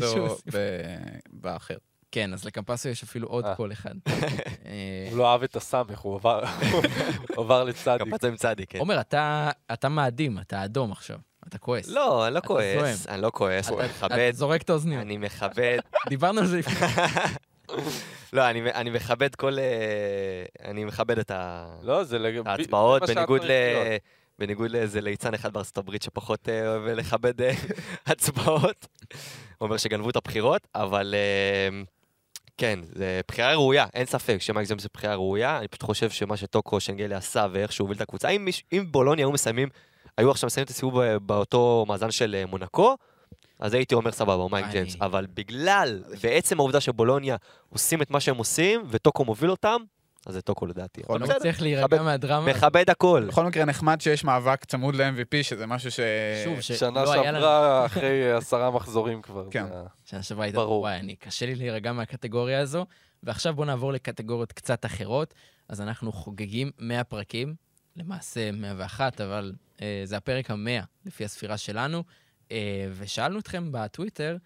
Speaker 4: מישהו הוסיף. ב- באחר.
Speaker 1: כן, אז לקמפסו יש אפילו עוד
Speaker 2: אה.
Speaker 1: קול אחד. אה,
Speaker 2: הוא לא אהב את הסמך, הוא עבר- לצדיק.
Speaker 3: קפצה עם צדיק, כן.
Speaker 1: עומר, אתה אתה מאדים, אתה אדום עכשיו. אתה כועס.
Speaker 3: לא, אני לא כועס. אני לא כועס, אני מכבד,
Speaker 1: אתה זורק את האוזניות.
Speaker 3: אני מכבד,
Speaker 1: דיברנו על זה לפני.
Speaker 3: לא, אני אני מכבד כל... אה, אני מכבד את
Speaker 2: לא, זה לג...
Speaker 3: את ההצבעות, בניגוד ל... בניגוד לאיזה ליצן אחד בארצות הברית שפחות אוהב לכבד הצבעות. אומר שגנבו את הבחירות, אבל אה, כן, זה בחירה ראויה, אין ספק שמייק ג'יימס זה בחירה ראויה. אני פשוט חושב שמה שטוקו שנגלי עשה ואיך שהוא הוביל את הקבוצה, אם, מיש- אם בולוניה היו מסיימים, היו עכשיו מסיימים את הסיבוב ב- באותו מאזן של אה, מונקו, אז הייתי אומר סבבה, הוא מייק ג'יימס. אבל בגלל, ועצם העובדה שבולוניה עושים את מה שהם עושים, וטוקו מוביל אותם, אז זה טוקו לדעתי.
Speaker 4: בכל
Speaker 3: אבל
Speaker 1: לא מצליח להירגע מהדרמה.
Speaker 3: מכבד הכל.
Speaker 4: בכל מקרה נחמד שיש מאבק צמוד ל-MVP, שזה משהו ש...
Speaker 1: שוב,
Speaker 2: שנה
Speaker 1: שלא היה לנו...
Speaker 2: שעברה אחרי עשרה מחזורים כבר.
Speaker 4: כן.
Speaker 1: שנה שעברה הייתה,
Speaker 2: ברור.
Speaker 1: וואי, אני, קשה לי להירגע מהקטגוריה הזו. ועכשיו בואו נעבור לקטגוריות קצת אחרות. אז אנחנו חוגגים 100 פרקים, למעשה 101, אבל אה, זה הפרק ה-100 לפי הספירה שלנו. אה, ושאלנו אתכם בטוויטר,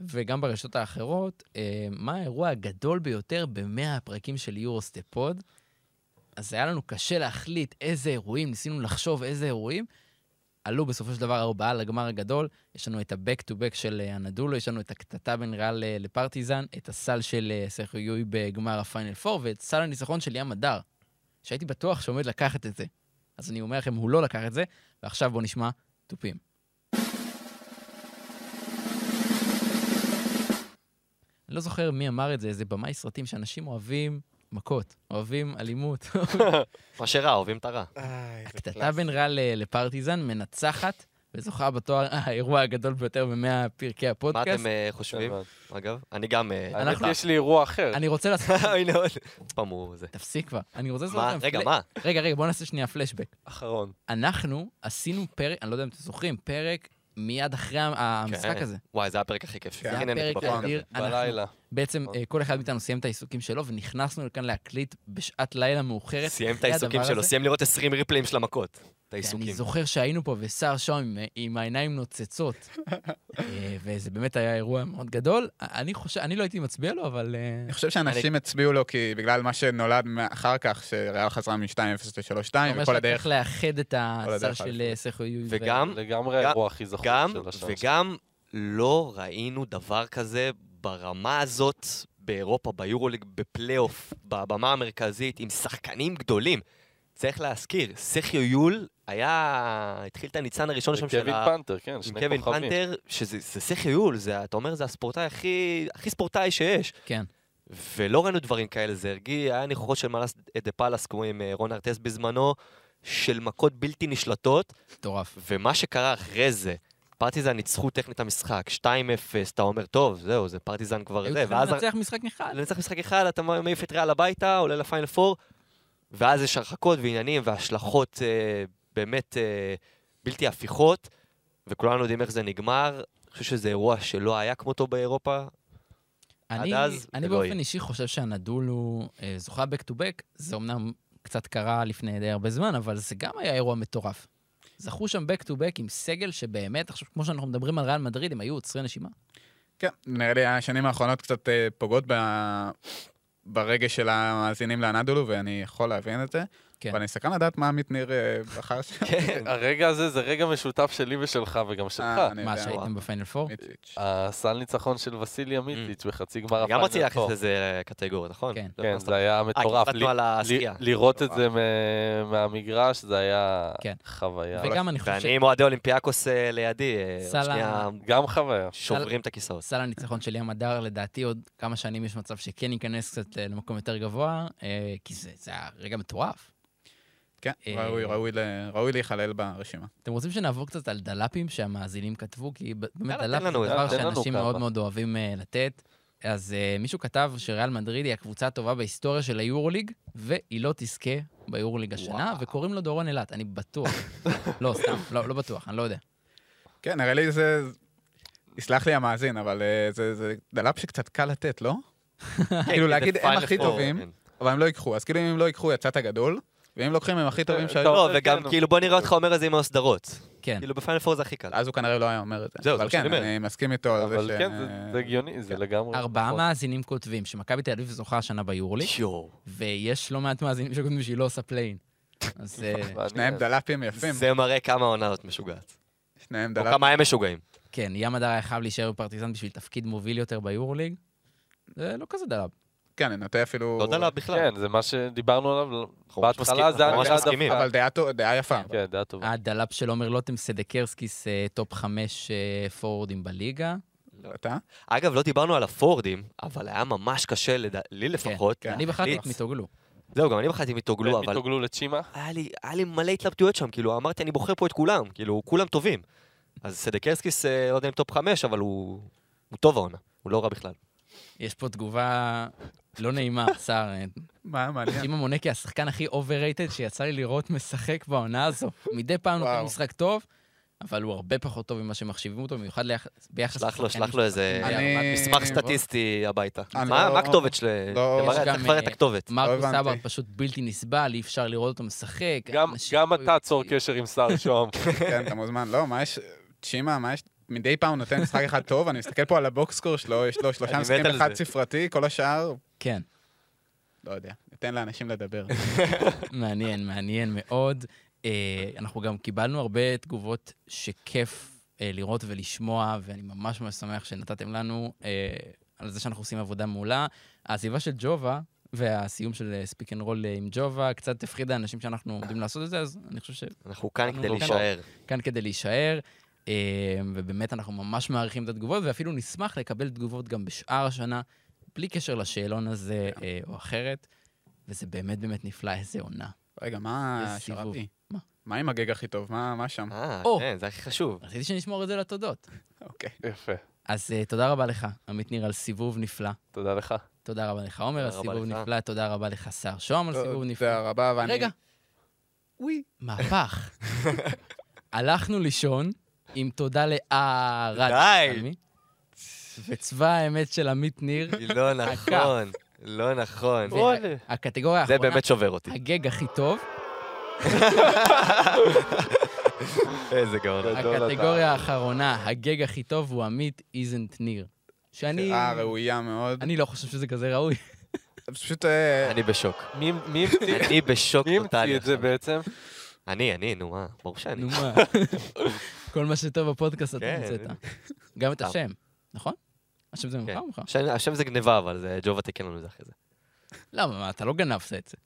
Speaker 1: וגם ברשתות האחרות, אה, מה האירוע הגדול ביותר ב-100 הפרקים של יורוסטפוד. אז היה לנו קשה להחליט איזה אירועים, ניסינו לחשוב איזה אירועים. עלו בסופו של דבר ארבעה לגמר הגדול. יש לנו את ה-back to back של אה, אנדולו, יש לנו את הקטטה בין ריאל אה, לפרטיזן, את הסל של אה, סרחיו יואי בגמר הפיינל 4, ואת סל הניצחון של ים הדר, שהייתי בטוח שעומד לקחת את זה. אז אני אומר לכם, הוא לא לקח את זה, ועכשיו בואו נשמע תופים. אני לא זוכר מי אמר את זה, איזה במאי סרטים שאנשים אוהבים מכות, אוהבים אלימות.
Speaker 3: מה שרע, אוהבים את הרע.
Speaker 1: הקטטה בין ל- לפרטיזן מנצחת וזוכה בתואר האירוע הגדול ביותר במאה פרקי
Speaker 3: מה
Speaker 1: הפודקאסט.
Speaker 3: אתם אה, חושבים, אגב? אני גם... אה,
Speaker 2: יש לי אירוע אחר.
Speaker 1: אני רוצה לעשות...
Speaker 3: הנה עוד. עוד פעם הוא זה.
Speaker 1: תפסיק כבר. אני רוצה לעשות
Speaker 3: מה? רגע, מה?
Speaker 1: רגע, רגע, בואו נעשה שנייה פלשבק.
Speaker 2: אחרון.
Speaker 1: אנחנו עשינו פרק, אני לא יודע אם אתם זוכרים, פרק מיד אחרי המשחק
Speaker 3: כן.
Speaker 1: הזה.
Speaker 3: וואי, זה היה הפרק הכי כיף.
Speaker 4: כן.
Speaker 1: זה היה
Speaker 3: הכי נהניתי
Speaker 1: פרק
Speaker 3: בפרק הזה.
Speaker 1: אדיר. אנחנו-
Speaker 2: בלילה.
Speaker 1: בעצם אה, כל אחד מאיתנו סיים את העיסוקים שלו, ונכנסנו לכאן להקליט בשעת לילה מאוחרת.
Speaker 3: סיים את העיסוקים שלו,
Speaker 1: הזה.
Speaker 3: סיים לראות 20 ריפליים של המכות. את
Speaker 1: אני
Speaker 3: העיסוקים.
Speaker 1: זוכר שהיינו פה ושר שם עם, עם העיניים נוצצות, אה, וזה באמת היה אירוע מאוד גדול. אני חושב, אני לא הייתי מצביע לו, אבל... אה,
Speaker 4: אני חושב שאנשים הצביעו לו כי בגלל מה שנולד אחר כך, שריאל חזרה מ-2-0 ל-3-2,
Speaker 1: אומר
Speaker 4: וכל
Speaker 1: שאתה
Speaker 4: הדרך...
Speaker 1: צריך לאחד את
Speaker 4: הדרך
Speaker 1: של. אה, סכו יואי.
Speaker 3: וגם,
Speaker 2: לגמרי האירוע הכי זכור
Speaker 3: גם,
Speaker 2: של השנה.
Speaker 3: וגם לא ראינו דבר כזה ברמה הזאת באירופה, ביורוליג, בפלייאוף, בבמה המרכזית, עם שחקנים גדולים. צריך להזכיר, סחיו יול היה, התחיל את הניצן הראשון שם של
Speaker 2: קווין
Speaker 3: ה...
Speaker 2: פנתר, כן, שני
Speaker 3: קווין
Speaker 2: כוכבים.
Speaker 3: פנתר, שזה זה סחיו יול, זה, אתה אומר, זה הספורטאי הכי, הכי ספורטאי שיש.
Speaker 1: כן.
Speaker 3: ולא ראינו דברים כאלה, זה הרגיע, היה ניחוחות של מלאס the Palace, כמו עם אה, רון ארטסט בזמנו, של מכות בלתי נשלטות,
Speaker 1: מטורף.
Speaker 3: ומה שקרה אחרי זה, פרטיזן ניצחו טכנית את המשחק, 2-0, אתה אומר, טוב, זהו, זה פרטיזן כבר
Speaker 1: היו
Speaker 3: זה,
Speaker 1: צריכים לנצח משחק אחד.
Speaker 3: לנצח משחק אחד, אתה מעיף את ריאל הביתה, עולה לפיינל 4, ואז יש הרחקות ועניינים והשלכות אה, באמת אה, בלתי הפיכות, וכולנו יודעים איך זה נגמר. אני חושב שזה אירוע שלא היה כמותו באירופה.
Speaker 1: אני,
Speaker 3: אז
Speaker 1: אני
Speaker 3: לא
Speaker 1: באופן. אישי חושב שהנדול הוא אה, זוכה back to back, זה אמנם קצת קרה לפני די הרבה זמן, אבל זה גם היה אירוע מטורף. זכו שם back to back עם סגל שבאמת, עכשיו כמו שאנחנו מדברים על ריאל מדריד, הם היו עוצרי נשימה.
Speaker 4: כן, נראה לי השנים האחרונות קצת אה, פוגעות ב... ברגש של המאזינים לאנדולו, ואני יכול להבין את זה.
Speaker 1: כן.
Speaker 4: אבל אני סקרן לדעת מה עמית ניר אה, בחר שם.
Speaker 3: כן.
Speaker 2: הרגע הזה זה רגע משותף שלי ושלך וגם שלך.
Speaker 4: אה, אני
Speaker 1: מה. שהייתם בפיינל 4?
Speaker 4: מיציץ'.
Speaker 2: הסל ניצחון של וסיליה מיציץ' בחצי גמר
Speaker 3: גם רציתי
Speaker 2: הפיינל
Speaker 3: להכניס לזה קטגוריה, נכון?
Speaker 1: כן.
Speaker 2: כן. זה היה מטורף.
Speaker 3: אה, השחייה.
Speaker 2: לראות את זה מהמגרש, זה היה
Speaker 1: כן.
Speaker 2: חוויה.
Speaker 1: וגם אני חושב
Speaker 3: ואני עם אוהדי אולימפיאקוס לידי,
Speaker 2: גם חוויה.
Speaker 3: שוברים את הכיסאות.
Speaker 1: סל הניצחון של ים הדר, לדעתי עוד כמה שנים יש מצב שכן ייכנס קצת למקום יותר גבוה, כי זה היה רגע מטורף.
Speaker 4: כן,
Speaker 1: אה,
Speaker 4: ראוי- ראוי ל- ראוי להיכלל ברשימה.
Speaker 1: אתם רוצים שנעבור קצת על דלפים שהמאזינים כתבו? כי באמת דלפ
Speaker 3: לנו
Speaker 1: זה דבר שאנשים. מאוד מאוד אוהבים אה, לתת. אז אה, מישהו כתב שריאל מדריד היא הקבוצה הטובה בהיסטוריה של היורוליג, והיא לא תזכה ביורוליג השנה,
Speaker 3: וואו.
Speaker 1: וקוראים לו דורון אילת, אני בטוח. לא, סתם, לא לא בטוח, אני לא יודע.
Speaker 4: כן, נראה לי זה... יסלח לי המאזין, אבל אה, זה זה דלאפ שקצת קל לתת, לא? כאילו להגיד, הם הכי טובים,
Speaker 3: כן.
Speaker 4: אבל הם לא ייקחו. אז כאילו אם הם לא ייקחו, יצאת גדול. ואם לוקחים הם הכי טובים
Speaker 2: אתה
Speaker 4: שהיו,
Speaker 3: לא, וגם
Speaker 2: כן,
Speaker 3: כאילו בוא נראה אותך אומר את זה עם הסדרות.
Speaker 1: כן.
Speaker 3: כאילו בפיינל פור זה הכי קל.
Speaker 4: אז הוא כנראה לא היה אומר את זה.
Speaker 3: זהו, זה
Speaker 4: אבל
Speaker 3: מה שאני
Speaker 4: כן,
Speaker 3: אומר.
Speaker 4: אני מסכים איתו על זה
Speaker 2: אבל
Speaker 4: ש...
Speaker 2: כן, זה- הגיוני, זה
Speaker 4: כן.
Speaker 2: לגמרי.
Speaker 1: ארבעה
Speaker 2: נכון.
Speaker 1: מאזינים כותבים שמכבי תל אביב זוכה השנה ביורוליג,
Speaker 3: יואו.
Speaker 1: ויש לא מעט מאזינים שכותבים שהיא לא עושה play-in. אז אה.
Speaker 4: שניהם דלפים יפים.
Speaker 3: זה מראה כמה העונה הזאת משוגעת.
Speaker 4: שניהם
Speaker 3: או
Speaker 4: דלפים.
Speaker 3: כמה הם משוגעים.
Speaker 1: כן, ים הדר היה חייב להישאר בפרטיזן בשביל תפקיד מוביל יותר ביורוליג. זה לא כזה דלב.
Speaker 4: כן, אני נוטה אפילו...
Speaker 3: לא דלה בכלל.
Speaker 2: כן, זה מה שדיברנו עליו. בהתחלה זה היה נראה
Speaker 3: מסכימים.
Speaker 2: דווקא...
Speaker 4: אבל דעה יפה.
Speaker 2: כן, דעה טובה.
Speaker 1: הדלב של עומר לוטם סדקרסקיס אה, טופ חמש אה, פורורדים בליגה.
Speaker 4: אתה?
Speaker 3: אגב, לא דיברנו על הפורדים, אבל היה ממש קשה, לי לפחות.
Speaker 4: כן.
Speaker 1: אני בחרתי את. מיטוגלו.
Speaker 3: זהו, גם אני בחרתי מתוגלו, אבל
Speaker 2: מתוגלו לצ'ימה.
Speaker 3: היה לי, מלא התלבטויות שם, כאילו, אמרתי, אני בוחר פה את כולם, כאילו, כולם טובים. אז סדקרסקיס, אה, לא יודע אם טופ חמש, אבל הוא, הוא טוב העונה, הוא לא רע בכלל.
Speaker 1: יש פה תגובה לא נעימה, שר. אה,
Speaker 4: מה, מעניין.
Speaker 1: שמעון מונקי, השחקן הכי overrated שיצא לי לראות משחק בעונה הזו. מדי פעם נותן. משחק טוב, אבל הוא הרבה פחות טוב ממה שמחשיבים אותו, במיוחד ביחס
Speaker 3: שלח לו, שלח לו איזה מסמך. סטטיסטי הביתה. מה
Speaker 4: לא-
Speaker 3: מה הכתובת של...
Speaker 4: לא-
Speaker 1: גם,
Speaker 3: צריך לברר את
Speaker 1: אה,
Speaker 3: הכתובת.
Speaker 1: מרקוס
Speaker 4: לא.
Speaker 1: סבא פשוט בלתי נסבל, אי אפשר לראות אותו משחק.
Speaker 2: גם- אתה צור. קשר עם שר שוהם.
Speaker 4: כן, אתה מוזמן. לא, מה יש... צ'ימה, מה יש... מדי פעם נותן משחק אחד טוב, אני מסתכל פה על ה box score שלו, יש לו שלושה משחקים
Speaker 3: על זה.
Speaker 4: חד ספרתי, כל השאר,
Speaker 1: כן,
Speaker 4: לא יודע, ניתן לאנשים לדבר.
Speaker 1: מעניין, מעניין מאוד. אה, אנחנו גם קיבלנו הרבה תגובות שכיף אה, לראות ולשמוע, ואני ממש ממש שמח שנתתם לנו אה, על זה שאנחנו עושים עבודה מעולה. העזיבה של ג'ובה והסיום של Speak and Roll עם ג'ובה קצת הפחידה אנשים שאנחנו עומדים לעשות את זה, אז אני חושב
Speaker 3: אנחנו כאן כדי
Speaker 1: כאן.
Speaker 3: להישאר.
Speaker 1: שכאן כדי להישאר. אה, ובאמת אנחנו ממש מעריכים את התגובות, ואפילו נשמח לקבל תגובות גם בשאר השנה, בלי קשר לשאלון הזה אה, או אחרת. וזה באמת באמת נפלא, איזה עונה.
Speaker 4: רגע, מה. שרתי?
Speaker 1: מה?
Speaker 4: מה עם הגג הכי טוב? מה מה שם?
Speaker 3: אה. כן, זה הכי חשוב.
Speaker 1: רציתי שנשמור את זה לתודות.
Speaker 4: אוקיי.
Speaker 2: יפה.
Speaker 1: אז uh, תודה רבה לך, עמית ניר, על סיבוב נפלא.
Speaker 2: תודה לך.
Speaker 1: תודה רבה לך, עומר, על סיבוב. נפלא. תודה רבה לך, שר שוהם, על סיבוב נפלא.
Speaker 4: תודה רבה, ואני...
Speaker 1: רגע,
Speaker 4: וואי.
Speaker 1: מהפך. הלכנו לישון עם תודה לארד.
Speaker 3: די.
Speaker 1: וצבא האמת של עמית ניר,
Speaker 3: לא נכון, לא נכון.
Speaker 1: הקטגוריה
Speaker 3: זה
Speaker 1: האחרונה,
Speaker 3: באמת שובר אותי.
Speaker 1: הגג הכי טוב,
Speaker 3: איזה גאון.
Speaker 1: הקטגוריה האחרונה, הגג הכי טוב הוא עמית איזנט ניר. שאני
Speaker 4: אה, ראויה מאוד.
Speaker 1: אני לא חושב שזה כזה ראוי.
Speaker 4: זה פשוט... אה,
Speaker 3: אני בשוק.
Speaker 2: מי מי המציא
Speaker 3: אני בשוק
Speaker 2: מי
Speaker 3: טוטאלי.
Speaker 2: המציא את זה. בעצם?
Speaker 3: אני, אני, נו מה, ברור שאני.
Speaker 1: נו מה, כל מה שטוב בפודקאסט אתה
Speaker 3: כן.
Speaker 1: המצאת. גם את. השם, נכון? השם זה ממך
Speaker 3: כן.
Speaker 1: או ממך?
Speaker 3: השם- זה גניבה, אבל זה ג'ובה תיקן לנו את זה אחרי זה.
Speaker 1: למה, מה, אתה לא גנבת את זה.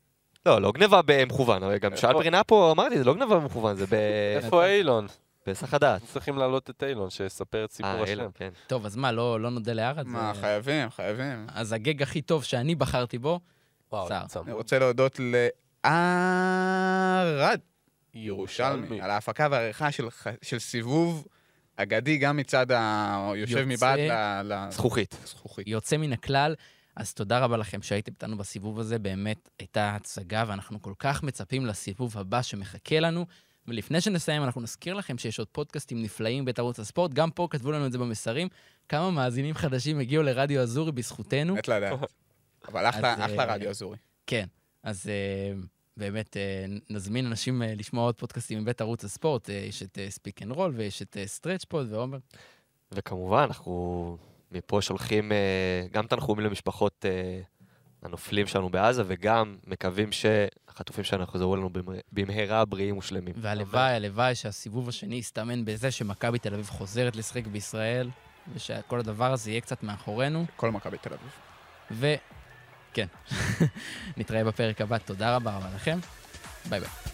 Speaker 3: לא, לא גניבה במכוון, גם שאלפרין היה פה, אמרתי, זה לא גניבה במכוון, זה ב-
Speaker 2: איפה אילון?
Speaker 3: בהיסח הדעת.
Speaker 2: צריכים להעלות את אילון, שיספר את סיפור
Speaker 3: אה,
Speaker 2: השם.
Speaker 3: אילן, כן.
Speaker 1: טוב, אז מה, לא לא נודה לארד?
Speaker 4: מה,
Speaker 1: זה-
Speaker 4: חייבים, חייבים.
Speaker 1: אז הגג הכי טוב שאני בחרתי בו,
Speaker 2: וואו.
Speaker 4: אני רוצה להודות לערד ירושלמי, על ההפקה והעריכה של של סיבוב אגדי, גם מצד היושב
Speaker 1: יוצא-
Speaker 4: מבעד ל-
Speaker 3: זכוכית.
Speaker 4: זכוכית.
Speaker 1: יוצא מן הכלל. אז תודה רבה לכם שהייתם איתנו בסיבוב הזה, באמת הייתה הצגה, ואנחנו כל כך מצפים לסיבוב הבא שמחכה לנו. ולפני שנסיים, אנחנו נזכיר לכם שיש עוד פודקאסטים נפלאים בית ערוץ הספורט, גם פה כתבו לנו את זה במסרים, כמה מאזינים חדשים הגיעו לרדיו אזורי בזכותנו.
Speaker 4: מת לדעת. אבל אחלה
Speaker 1: אז,
Speaker 4: אחלה
Speaker 1: אה,
Speaker 4: רדיו אזורי.
Speaker 1: כן, אז uh, באמת uh, נזמין אנשים uh, לשמוע עוד פודקאסטים מבית ערוץ הספורט. Uh, יש את Speak and Roll ויש את סטרץ' פור ועומר.
Speaker 3: וכמובן, אנחנו מפה שולחים אה, גם תנחומים למשפחות אה, הנופלים שלנו בעזה, וגם מקווים שהחטופים שלנו יחזרו במ- במהרה בריאים ושלמים.
Speaker 1: והלוואי, הלוואי שהסיבוב השני יסתמן בזה שמכבי תל אביב חוזרת לשחק בישראל, ושכל הדבר הזה יהיה קצת מאחורינו.
Speaker 4: כל מכבי תל אביב.
Speaker 1: כן, נתראה בפרק הבא. תודה רבה רבה לכם. ביי ביי.